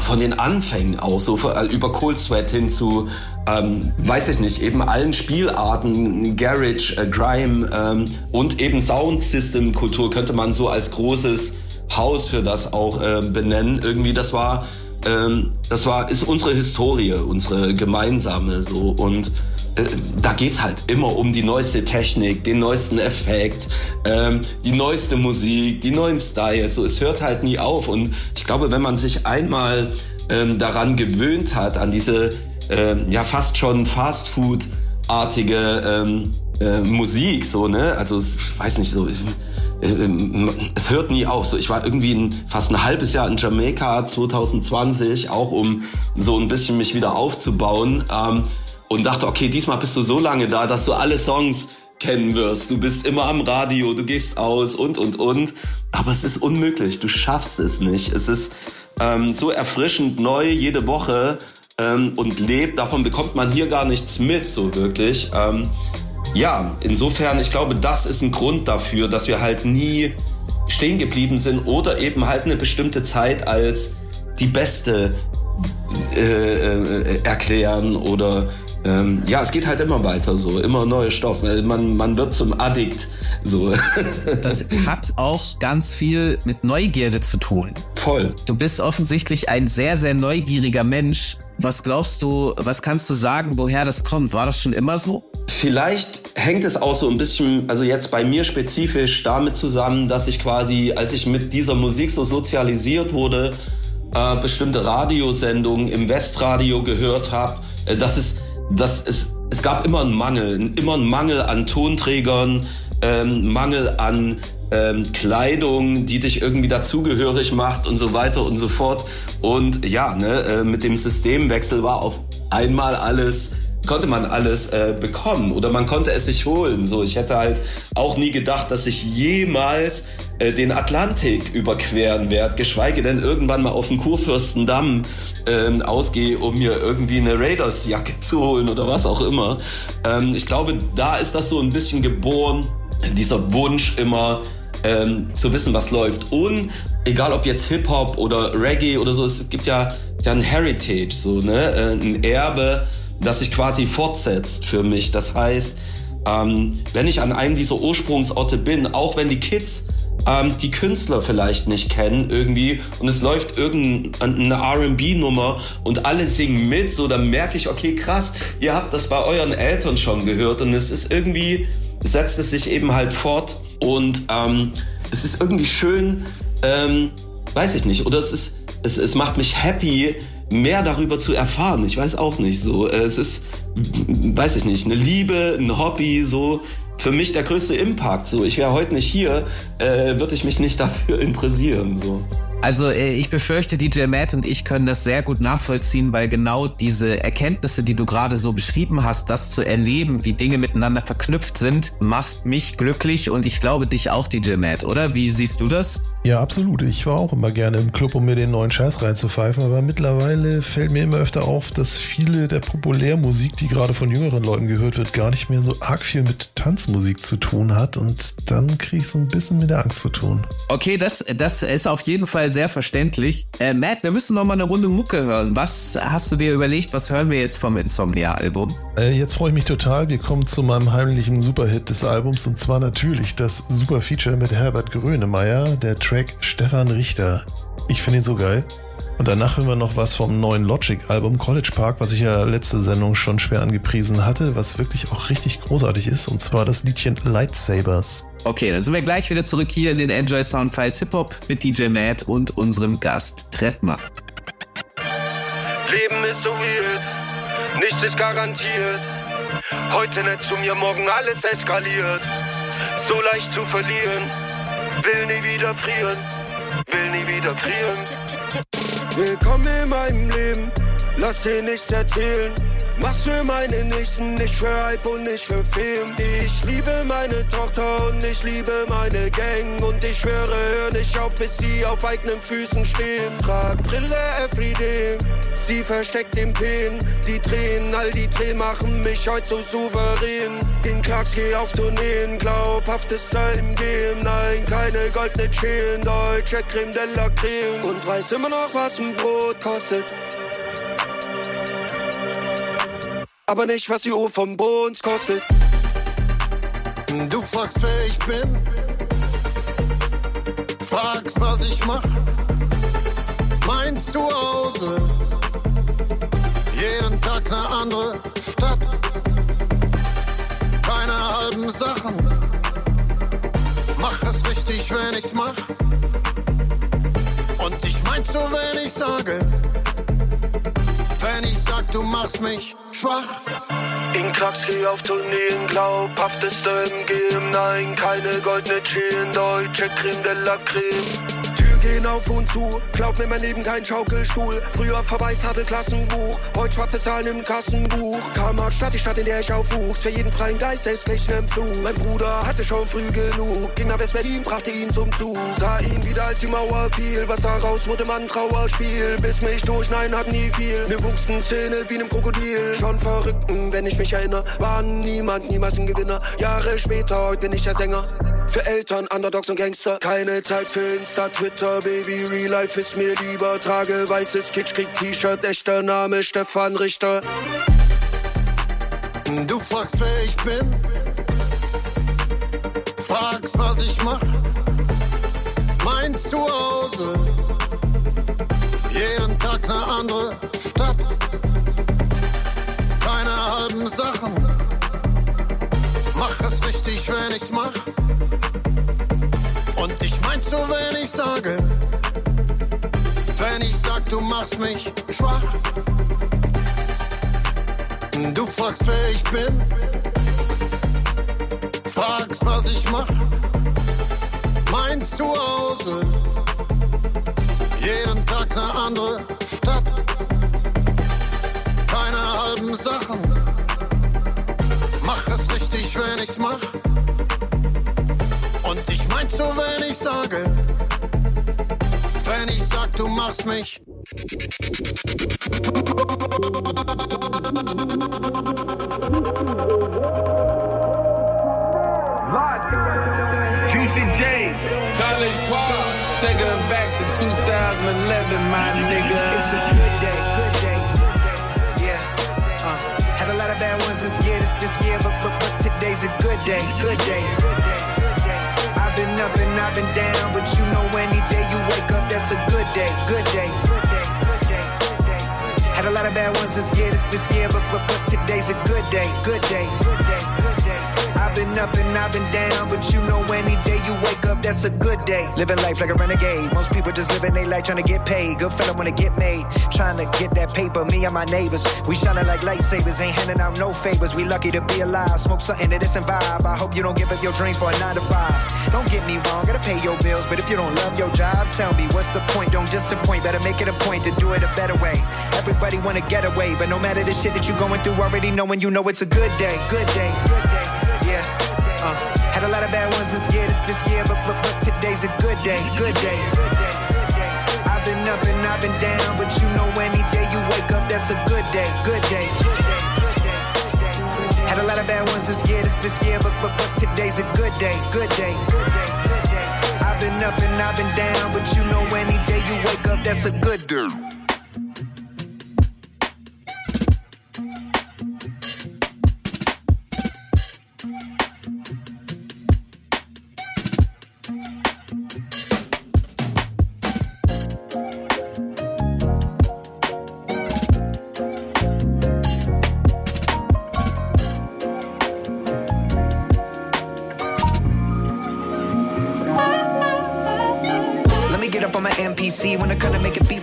von den Anfängen auch so äh, über Cold Sweat hin zu ähm, weiß ich nicht eben allen Spielarten Garage, äh, Grime ähm, und eben Soundsystem Kultur könnte man so als großes Haus für das auch äh, benennen. Irgendwie das war ähm, das war ist unsere Historie unsere gemeinsame so. Und äh, da geht's halt immer um die neueste Technik, den neuesten Effekt, ähm, die neueste Musik, die neuen Styles. So, es hört halt nie auf. Und ich glaube, wenn man sich einmal ähm, daran gewöhnt hat, an diese ähm, ja fast schon Fastfood-artige ähm, äh, Musik, so ne, also ich weiß nicht so. Äh, ähm, es hört nie auf. So, ich war irgendwie ein, fast ein halbes Jahr in Jamaika 2020, auch um so ein bisschen mich wieder aufzubauen. Ähm, und dachte, okay, diesmal bist du so lange da, dass du alle Songs kennen wirst. Du bist immer am Radio, du gehst aus und, und, und. Aber es ist unmöglich, du schaffst es nicht. Es ist ähm, so erfrischend neu jede Woche ähm, und lebt. Davon bekommt man hier gar nichts mit, so wirklich. Ähm, ja, insofern, ich glaube, das ist ein Grund dafür, dass wir halt nie stehen geblieben sind oder eben halt eine bestimmte Zeit als die beste äh, äh, erklären oder ähm, ja, es geht halt immer weiter so, immer neue Stoffe. Man, man wird zum Addikt. So. (laughs) Das hat auch ganz viel mit Neugierde zu tun. Voll. Du bist offensichtlich ein sehr, sehr neugieriger Mensch. Was glaubst du, was kannst du sagen, woher das kommt? War das schon immer so? Vielleicht hängt es auch so ein bisschen, also jetzt bei mir spezifisch damit zusammen, dass ich quasi, als ich mit dieser Musik so sozialisiert wurde, äh, bestimmte Radiosendungen im Westradio gehört habe, äh, dass es dass es, es gab immer einen Mangel, immer einen Mangel an Tonträgern, ähm, Mangel an ähm, Kleidung, die dich irgendwie dazugehörig macht und so weiter und so fort. Und ja, ne, äh, mit dem Systemwechsel war auf einmal alles konnte man alles äh, bekommen oder man konnte es sich holen. So, ich hätte halt auch nie gedacht, dass ich jemals äh, den Atlantik überqueren werde, geschweige denn irgendwann mal auf den Kurfürstendamm äh, ausgehe, um mir irgendwie eine Raiders-Jacke zu holen oder was auch immer. Ähm, ich glaube, da ist das so ein bisschen geboren, dieser Wunsch immer ähm, zu wissen, was läuft. Und egal ob jetzt Hip-Hop oder Reggae oder so, es gibt ja, ja ein Heritage, so, ne? Äh, ein Erbe, das sich quasi fortsetzt für mich. Das heißt, ähm, wenn ich an einem dieser Ursprungsorte bin, auch wenn die Kids ähm, die Künstler vielleicht nicht kennen irgendwie und es läuft irgendeine R&B-Nummer und alle singen mit, so dann merke ich, okay, krass, ihr habt das bei euren Eltern schon gehört und es ist irgendwie, setzt es sich eben halt fort und ähm, es ist irgendwie schön, ähm, weiß ich nicht, oder es ist, es, es macht mich happy, mehr darüber zu erfahren. Ich weiß auch nicht so. Es ist, weiß ich nicht, eine Liebe, ein Hobby, so für mich der größte Impact. So, ich wäre heute nicht hier, äh, würde ich mich nicht (laughs) dafür interessieren. So. Also äh, ich befürchte, DJ Matt und ich können das sehr gut nachvollziehen, weil genau diese Erkenntnisse, die du gerade so beschrieben hast, das zu erleben, wie Dinge miteinander verknüpft sind, macht mich glücklich und ich glaube dich auch, DJ Matt, oder? Wie siehst du das? Ja, absolut. Ich war auch immer gerne im Club, um mir den neuen Scheiß reinzupfeifen, aber mittlerweile fällt mir immer öfter auf, dass viele der Populärmusik, die gerade von jüngeren Leuten gehört wird, gar nicht mehr so arg viel mit Tanzmusik zu tun hat und dann kriege ich so ein bisschen mit der Angst zu tun. Okay, das, das ist auf jeden Fall sehr verständlich. Äh, Matt, wir müssen noch mal eine Runde Mucke hören. Was hast du dir überlegt, was hören wir jetzt vom Insomnia-Album? Äh, jetzt freue ich mich total. Wir kommen zu meinem heimlichen Superhit des Albums und zwar natürlich das Superfeature mit Herbert Grönemeyer, der Track Stefan Richter. Ich finde ihn so geil. Und danach hören wir noch was vom neuen Logic-Album College Park, was ich ja letzte Sendung schon schwer angepriesen hatte, was wirklich auch richtig großartig ist, und zwar das Liedchen Lightsabers. Okay, dann sind wir gleich wieder zurück hier in den Enjoy Sound Files Hip Hop mit DJ Matt und unserem Gast Tretma. Leben ist so weird, nichts ist garantiert. Heute nicht zu mir, morgen alles eskaliert. So leicht zu verlieren Will nie wieder frieren, will nie wieder frieren. Willkommen in meinem Leben, lass dir nichts erzählen. Mach's für meine Nächsten, nicht für Hype und nicht für Film. Ich liebe meine Tochter und ich liebe meine Gang. Und ich schwöre, hör nicht auf, bis sie auf eigenen Füßen stehen. Trag Brille everyday. Sie versteckt den Pin, die Tränen, all die Tränen machen mich heute so souverän. In Clarks geh auf Tourneen, glaubhaftes Style im Game. Nein, keine goldene Chain, deutsche Creme de la Creme. Und weiß immer noch, was ein Brot kostet. Aber nicht, was die Uhr vom Bones kostet. Du fragst, wer ich bin, fragst, was ich mach. Mein Zuhause, jeden Tag eine andere Stadt. Keine halben Sachen, mach es richtig, wenn ich's mach. Und ich mein's so, wenn ich sage, wenn ich sag, du machst mich schwach. In Klacks auf Tourneen, glaubhafteste im. Nein, keine goldene Chain, deutsche Creme de la Creme gehen auf und zu. Glaub mir mein Leben kein Schaukelstuhl. Früher verweist hatte Klassenbuch, heute schwarze Zahlen im Kassenbuch. Kammer Stadt, die Stadt, in der ich aufwuchs. Für jeden freien Geist, ist gleich im Flug. Mein Bruder hatte schon früh genug. Ging nach West-Berlin, brachte ihn zum Zug. Sah ihn wieder, als die Mauer fiel. Was daraus wurde, man Trauerspiel. Bis mich durch, nein, hat nie viel. Mir wuchsen Zähne wie nem Krokodil. Schon verrückten, wenn ich mich erinnere. War niemand, niemals ein Gewinner. Jahre später, heute bin ich der Sänger. Für Eltern, Underdogs und Gangster. Keine Zeit für Insta, Twitter, Baby. Real Life ist mir lieber. Trage weißes Kitsch, krieg T-Shirt. Echter Name Stefan Richter. Du fragst, wer ich bin. Fragst, was ich mach. Mein Zuhause. Jeden Tag eine andere Stadt. Keine halben Sachen. Mach es richtig, wenn ich's mach. Und ich mein's so, wenn ich sage, wenn ich sag, du machst mich schwach. Du fragst, wer ich bin, fragst, was ich mach. Mein Zuhause, jeden Tag eine andere Stadt. Keine halben Sachen, mach es richtig, wenn ich's mach. Und ich mein's so, wenn ich sage, wenn ich sag, du machst mich. Juicy J, College Park, taking them back to 2011, my nigga. Good day, good day. I've been up and I've been down, but you know any day you wake up, that's a good day, good day. Good day, good day, good day. Had a lot of bad ones this year, this this year, but but, but today's a good day, good day. I've been up and I've been down, but you know any day you wake up, that's a good day. Living life like a renegade. Most people just living their life trying to get paid. Good fella wanna get made, trying to get that paper. Me and my neighbors, we shining like lightsabers, ain't handing out no favors. We lucky to be alive. Smoke something that isn't vibe. I hope you don't give up your dreams for a nine to five. Don't get me wrong, gotta pay your bills, but if you don't love your job, tell me what's the point? Don't disappoint. Better make it a point to do it a better way. Everybody wanna get away, but no matter the shit that you going through, already knowing you know it's a good day, good day, good day. Uh, had a lot of bad ones this year, this this year, but but, but today's a good day, good day. I've been up and I've been down, but you know any day you wake up, that's a good day, good day. Had a lot of bad ones this year, this this year, but but, but today's a good day, good day. I've been up and I've been down, but you know any day you wake up, that's a good day.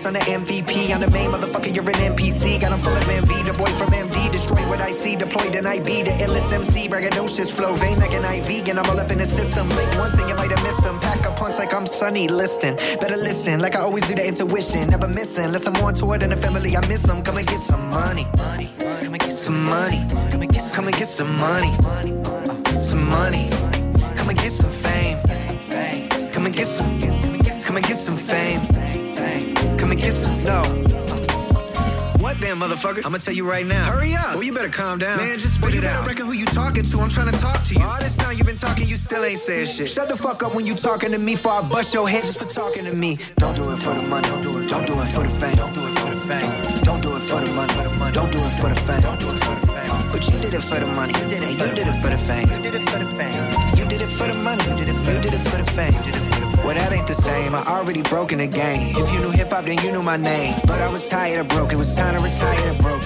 On the MVP. I'm the main motherfucker, you're an NPC. Got him full of MV, the boy from MD. Destroy what I see, deployed in IB. The illest MC, braggadocious flow. Vein like an IV, and I'm all up in the system. Late once and you might have missed them. Pack a punch like I'm Sunny Liston. Better listen, like I always do the intuition. Never missing, unless I'm on tour than a family. I miss them. Come and get some money. Come and get some money. Come and get, come and get some money. Uh, some money. Come and get some fame. Come and get some. Come and get some fame. Come and get some. No. What then, motherfucker? I'ma tell you right now. Hurry up. Well, you better calm down. Man, just spit it out. reckon who you talking to. I'm trying to talk to you. All this time you've been talking, you still ain't said shit. Shut the fuck up when you talking to me, for I bust your head just for talking to me. Don't do it for the money. Don't do it. Don't do it for the fame. Don't do it for the fame. Don't do it for the money. Don't do it for the fame. Don't do it for the fame. But you did it for the money. You did it. You did it for the fame. You did it for the fame. You did it for the money. You did it for, you did it for the fame. You did it for the well, that ain't the same. I already broke in the game. If you knew hip hop, then you knew my name. But I was tired of broke. It was time to retire to broke.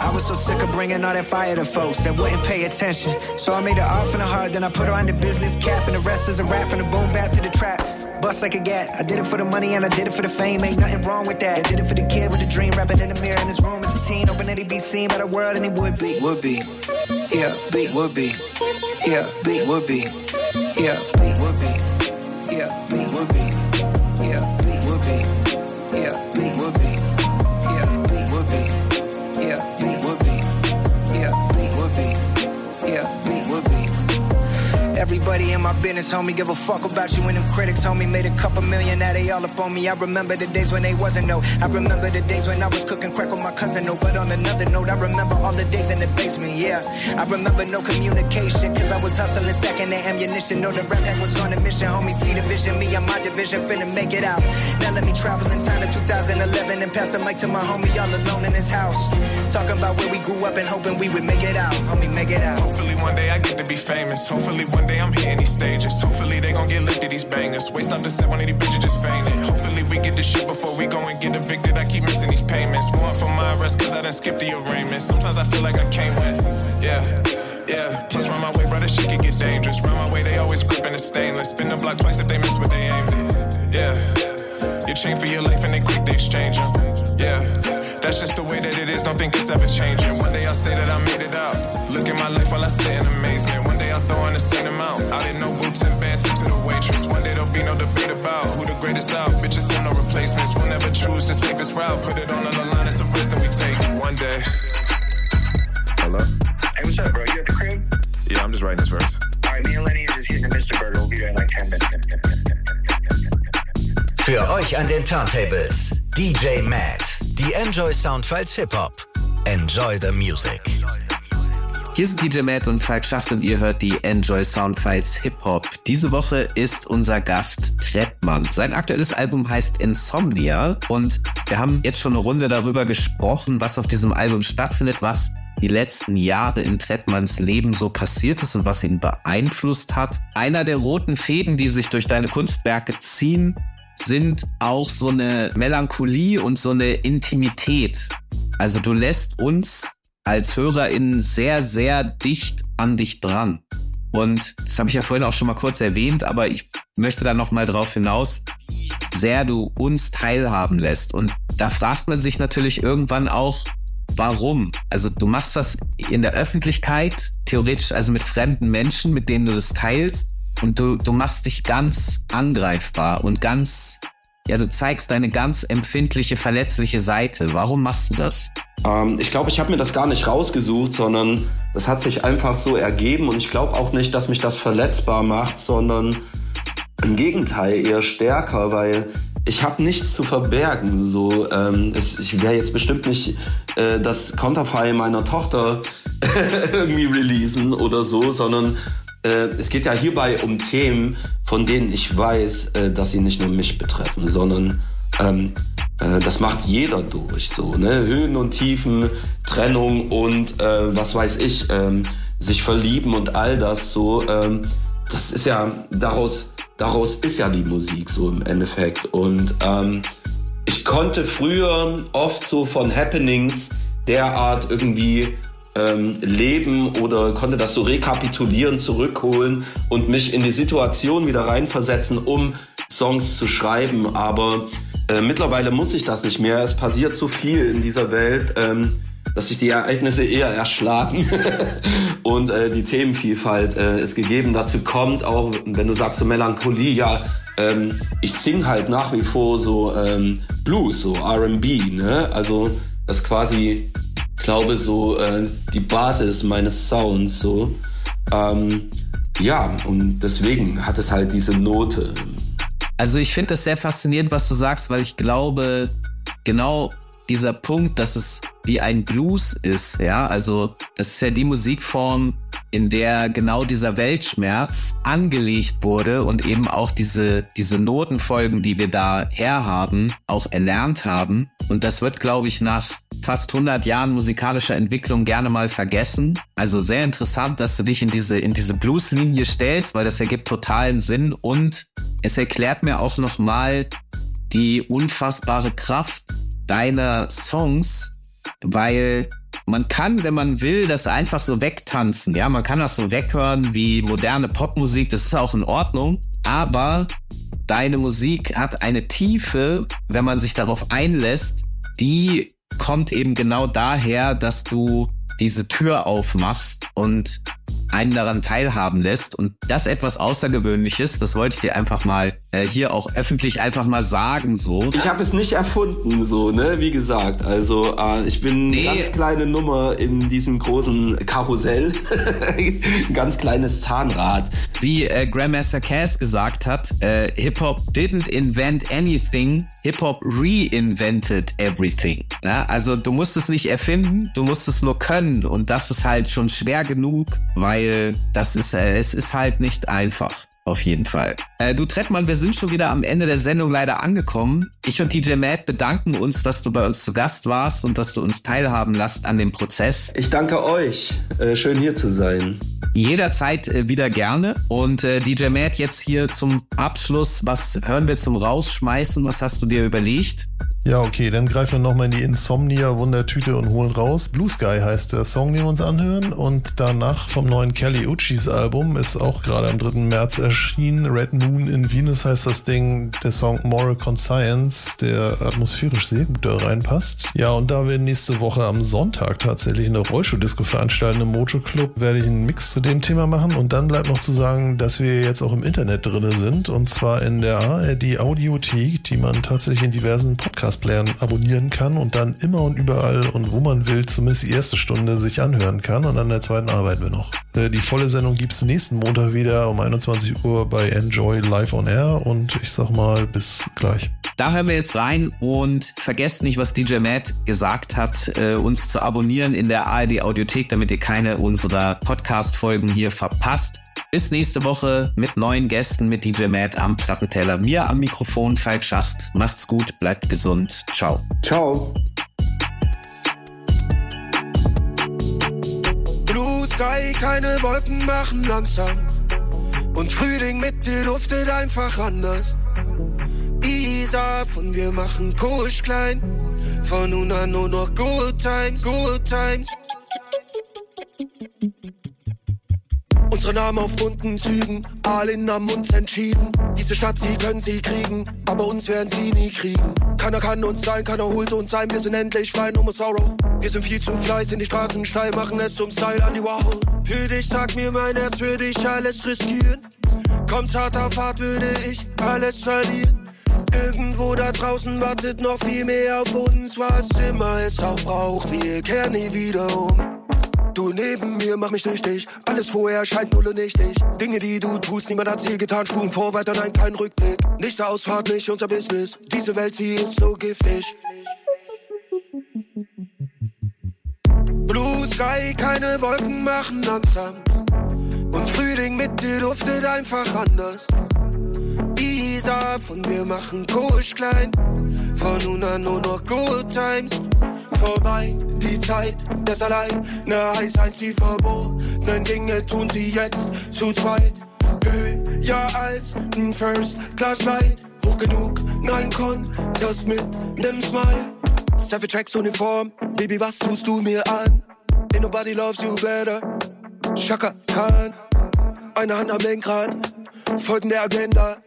I was so sick of bringing all that fire to folks that wouldn't pay attention. So I made it off in the heart, then I put on the business cap, and the rest is a rap from the boom bap to the trap. Bust like a gat. I did it for the money and I did it for the fame. Ain't nothing wrong with that. I did it for the kid with the dream, rapping in the mirror in his room as a teen, hoping that he'd be seen by the world and he would be. Would be. Yeah, be. Would be. Yeah, be. Would be. Yeah, be. Would be. Yeah, be. Would be. Yeah, be. Would be. Yeah, be. Would be. Yeah, be. Would be. Yeah, be. Would be. Yeah, be. Would be. Yeah, be. Would be. Everybody in my business, homie, give a fuck about you and them critics, homie. Made a couple million, now they all up on me. I remember the days when they wasn't no. I remember the days when I was cooking crack with my cousin, no. But on another note, I remember all the days in the basement, yeah. I remember no communication, cause I was hustling, stacking the ammunition. No, the rap pack was on a mission, homie. See the vision, me and my division finna make it out. Now let me travel in time to 2011 and pass the mic to my homie, all alone in his house. Talking about where we grew up and hoping we would make it out, homie, make it out. Hopefully one day I get to be famous. Hopefully one day I'm hitting these stages. Hopefully they gon' get lifted these bangers. Waste up the set, one of these bitches just fainted. Hopefully we get this shit before we go and get evicted. I keep missing these payments. One for my arrest cause I done skipped the arraignment. Sometimes I feel like I can't win. Yeah, yeah. Plus round my way, brother, shit can get dangerous. Round my way, they always gripping the stainless. Spin the block twice if they miss what they aimed at. Yeah. You chain for your life and they quick to exchange 'em. Yeah. That's just the way that it is, don't think it's ever changing. One day I'll say that I made it out. Look at my life while I sit in amazement. One day I'll throw in the same amount. Out in no boots and bad tips to the waitress. One day there'll be no debate about who the greatest out. Bitches have no replacements. We'll never choose the safest route. Put it on the line, it's a risk that we take. One day. Hello? Hey, what's up, bro? You at the crib? Yeah, I'm just writing this verse. All right, me and Lenny are just hitting the Mr. Burger. We'll be there in like 10 minutes. Für euch an den Turntables DJ Matt. Die Enjoy Soundfiles Hip Hop. Enjoy the music. Hier sind DJ Matt und Falk Schacht und ihr hört die Enjoy Soundfiles Hip Hop. Diese Woche ist unser Gast Trettmann. Sein aktuelles Album heißt Insomnia und wir haben jetzt schon eine Runde darüber gesprochen, was auf diesem Album stattfindet, was die letzten Jahre in Trettmanns Leben so passiert ist und was ihn beeinflusst hat. Einer der roten Fäden, die sich durch deine Kunstwerke ziehen, sind auch so eine Melancholie und so eine Intimität. Also du lässt uns als HörerInnen sehr, sehr dicht an dich dran. Und das habe ich ja vorhin auch schon mal kurz erwähnt, aber ich möchte da noch mal drauf hinaus, wie sehr du uns teilhaben lässt. Und da fragt man sich natürlich irgendwann auch, warum? Also du machst das in der Öffentlichkeit, theoretisch also mit fremden Menschen, mit denen du das teilst. Und du, du machst dich ganz angreifbar und ganz, ja, du zeigst deine ganz empfindliche, verletzliche Seite. Warum machst du das? Ähm, ich glaube, ich habe mir das gar nicht rausgesucht, sondern das hat sich einfach so ergeben. Und ich glaube auch nicht, dass mich das verletzbar macht, sondern im Gegenteil eher stärker, weil ich habe nichts zu verbergen. So, ähm, es, ich werde jetzt bestimmt nicht äh, das Konterfei meiner Tochter (laughs) irgendwie releasen oder so, sondern es geht ja hierbei um Themen, von denen ich weiß, äh, dass sie nicht nur mich betreffen, sondern ähm, äh, das macht jeder durch. So, ne? Höhen und Tiefen, Trennung und äh, was weiß ich, ähm, sich verlieben und all das so. Ähm, das ist ja daraus, daraus ist ja die Musik so im Endeffekt. Und ähm, ich konnte früher oft so von Happenings derart irgendwie ähm, leben oder konnte das so rekapitulieren, zurückholen und mich in die Situation wieder reinversetzen, um Songs zu schreiben, aber äh, mittlerweile muss ich das nicht mehr. Es passiert zu viel in dieser Welt, ähm, dass sich die Ereignisse eher erschlagen (laughs) und äh, die Themenvielfalt äh, ist gegeben. Dazu kommt auch, wenn du sagst so Melancholie, ja, ähm, ich sing halt nach wie vor so ähm, Blues, so R&B, ne? Also das quasi, glaube so äh, die Basis meines Sounds so. Ähm, ja, und deswegen hat es halt diese Note. Also ich finde das sehr faszinierend, was du sagst, weil ich glaube, genau dieser Punkt, dass es wie ein Blues ist, ja, also das ist ja die Musikform, in der genau dieser Weltschmerz angelegt wurde und eben auch diese, diese Notenfolgen, die wir da herhaben, auch erlernt haben. Und das wird, glaube ich, nach fast 100 Jahren musikalischer Entwicklung gerne mal vergessen. Also sehr interessant, dass du dich in diese, in diese Blueslinie stellst, weil das ergibt totalen Sinn und es erklärt mir auch nochmal die unfassbare Kraft deiner Songs, weil man kann, wenn man will, das einfach so wegtanzen. Ja, man kann das so weghören wie moderne Popmusik. Das ist auch in Ordnung. Aber deine Musik hat eine Tiefe, wenn man sich darauf einlässt, die kommt eben genau daher, dass du diese Tür aufmachst und einen daran teilhaben lässt. Und das etwas Außergewöhnliches, das wollte ich dir einfach mal äh, hier auch öffentlich einfach mal sagen. So. Ich habe es nicht erfunden, so, ne? Wie gesagt. Also äh, ich bin nee. eine ganz kleine Nummer in diesem großen Karussell. (laughs) Ein ganz kleines Zahnrad. Wie äh, Grandmaster Cass gesagt hat, äh, Hip-Hop didn't invent anything, Hip-Hop reinvented everything. Ja? Also du musst es nicht erfinden, du musst es nur können. Und das ist halt schon schwer genug, weil weil das ist, äh, es ist halt nicht einfach. Auf jeden Fall. Äh, du Trettmann, wir sind schon wieder am Ende der Sendung leider angekommen. Ich und DJ Matt bedanken uns, dass du bei uns zu Gast warst und dass du uns teilhaben lässt an dem Prozess. Ich danke euch. Äh, schön hier zu sein. Jederzeit äh, wieder gerne. Und äh, DJ Matt, jetzt hier zum Abschluss, was hören wir zum Rausschmeißen? Was hast du dir überlegt? Ja, okay, dann greifen wir nochmal in die Insomnia-Wundertüte und holen raus. Blue Sky heißt der Song, den wir uns anhören. Und danach vom neuen Kelly Uchis Album ist auch gerade am 3. März erschienen. Red Moon in Venus heißt das Ding. Der Song Moral Conscience, der atmosphärisch sehr gut da reinpasst. Ja, und da wir nächste Woche am Sonntag tatsächlich eine Rollschuh-Disco veranstalten im Mojo Club, werde ich einen Mix zu dem Thema machen. Und dann bleibt noch zu sagen, dass wir jetzt auch im Internet drin sind. Und zwar in der ARD Audiothek, die man tatsächlich in diversen Podcast-Playern abonnieren kann und dann immer und überall und wo man will, zumindest die erste Stunde sich anhören kann und an der zweiten arbeiten wir noch. Äh, die volle Sendung gibt es nächsten Montag wieder um 21 Uhr bei Enjoy Live on Air und ich sag mal bis gleich. Da hören wir jetzt rein und vergesst nicht, was DJ Matt gesagt hat, äh, uns zu abonnieren in der ARD Audiothek, damit ihr keine unserer Podcast-Folgen hier verpasst. Bis nächste Woche mit neuen Gästen mit DJ Matt am Plattenteller. Mir am Mikrofon Falk Schacht. Macht's gut, bleibt gesund. Ciao. Ciao. Blue Sky, keine Wolken machen langsam. Und Frühling mit dir duftet einfach anders. Isa von wir machen Kusch klein. Von nun an nur noch Good Times, Good Times. Unsere Namen auf bunten Zügen, Alin haben uns entschieden. Diese Stadt, sie können sie kriegen, aber uns werden sie nie kriegen. Keiner kann uns sein, keiner holt uns sein, wir sind endlich frei, no more sorrow. Wir sind viel zu fleiß, in die Straßen steil, machen es zum Style an die Wow. Für dich, sag mir, mein Herz, würde ich alles riskieren. Kommt harter Fahrt, würde ich alles verlieren. Irgendwo da draußen wartet noch viel mehr auf uns, was immer es auch braucht. Wir kehren nie wieder um. Du neben mir, mach mich süchtig. Alles vorher scheint null und nichtig. Dinge, die du tust, niemand hat sie getan. Spuren vor, weiter, nein, kein Rückblick. Nicht Ausfahrt, nicht unser Business. Diese Welt, sie ist so giftig. Blue Sky, keine Wolken machen langsam. Und Frühling mit dir duftet einfach anders. Isa von wir machen Kusch klein. Von nun an nur noch Good Times vorbei. Die Zeit des Alleine heißt ein Zielverbot. Nein, Dinge tun sie jetzt zu zweit. Höher als ein First Class Flight. Hoch genug, nein, das mit nem Smile. Savage Tracks Uniform, Baby, was tust du mir an? Ain't nobody loves you better. Shaka Khan, eine Hand am Lenkrad, folgen der Agenda.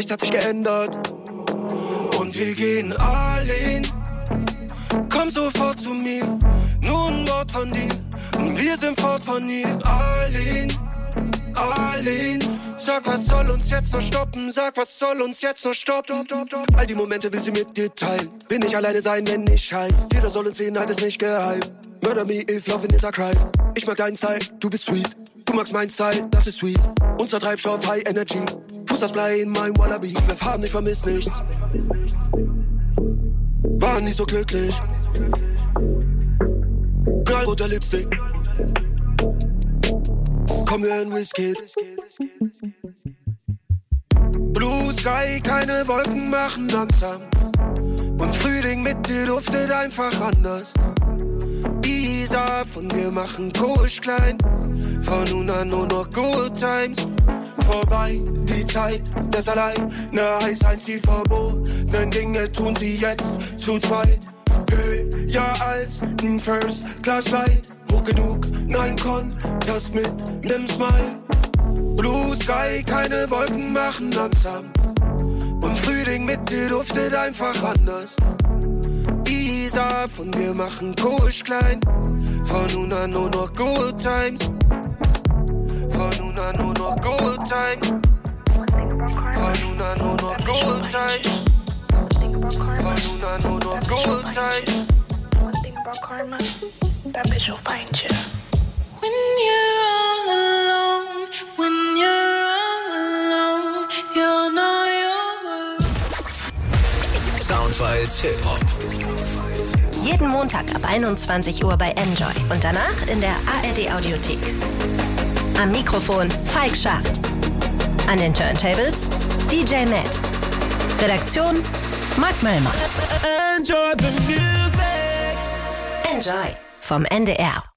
Nichts hat sich geändert. Und wir gehen all in. Komm sofort zu mir, nur ein Wort von dir. Und wir sind fort von hier, all in. Sag, was soll uns jetzt noch stoppen? Sag, was soll uns jetzt noch stoppen? All die Momente will sie mit dir teilen. Bin ich alleine sein, wenn ich schein. Jeder soll uns sehen, halt es nicht geheim. Murder me if loving is a crime. Ich mag deinen Style, du bist sweet. Du magst meinen Style, das ist sweet. Unser Treibstoff, High Energy. Fuß das Blei in meinem Wallaby. Wir fahren, ich vermiss nichts. Waren nie so glücklich. Knallroter Lipstick. Komm, wir in Whisky. Blue Sky, keine Wolken machen langsam. Und Frühling mit dir duftet einfach anders. Isa, von dir machen Kusch klein. Von nun an nur noch Good Times. Vorbei, Zeit, das allein. Ne heißt eins die verbotenen Dinge tun sie jetzt zu zweit. Höher als ein First Class Flight. Hoch genug, nein, Kontrast mit nem Smile. Blue Sky, keine Wolken machen langsam. Und Frühling mit dir duftet einfach anders. Isa, von mir machen Kusch klein. Von nun an nur noch Good Times. Von nun an nur noch Good Times. Von nun an nur noch Good Times. Von nun an nur noch. One thing about karma, that bitch will find you. When you're all alone, when you're all alone, you'll know you're Soundfiles Hip Hop. Jeden Montag ab 21 Uhr bei Enjoy und danach in der ARD Audiothek. Am Mikrofon Falk Schacht. An den Turntables DJ Matt. Redaktion Mark Möllmann. Enjoy the music. Enjoy vom NDR.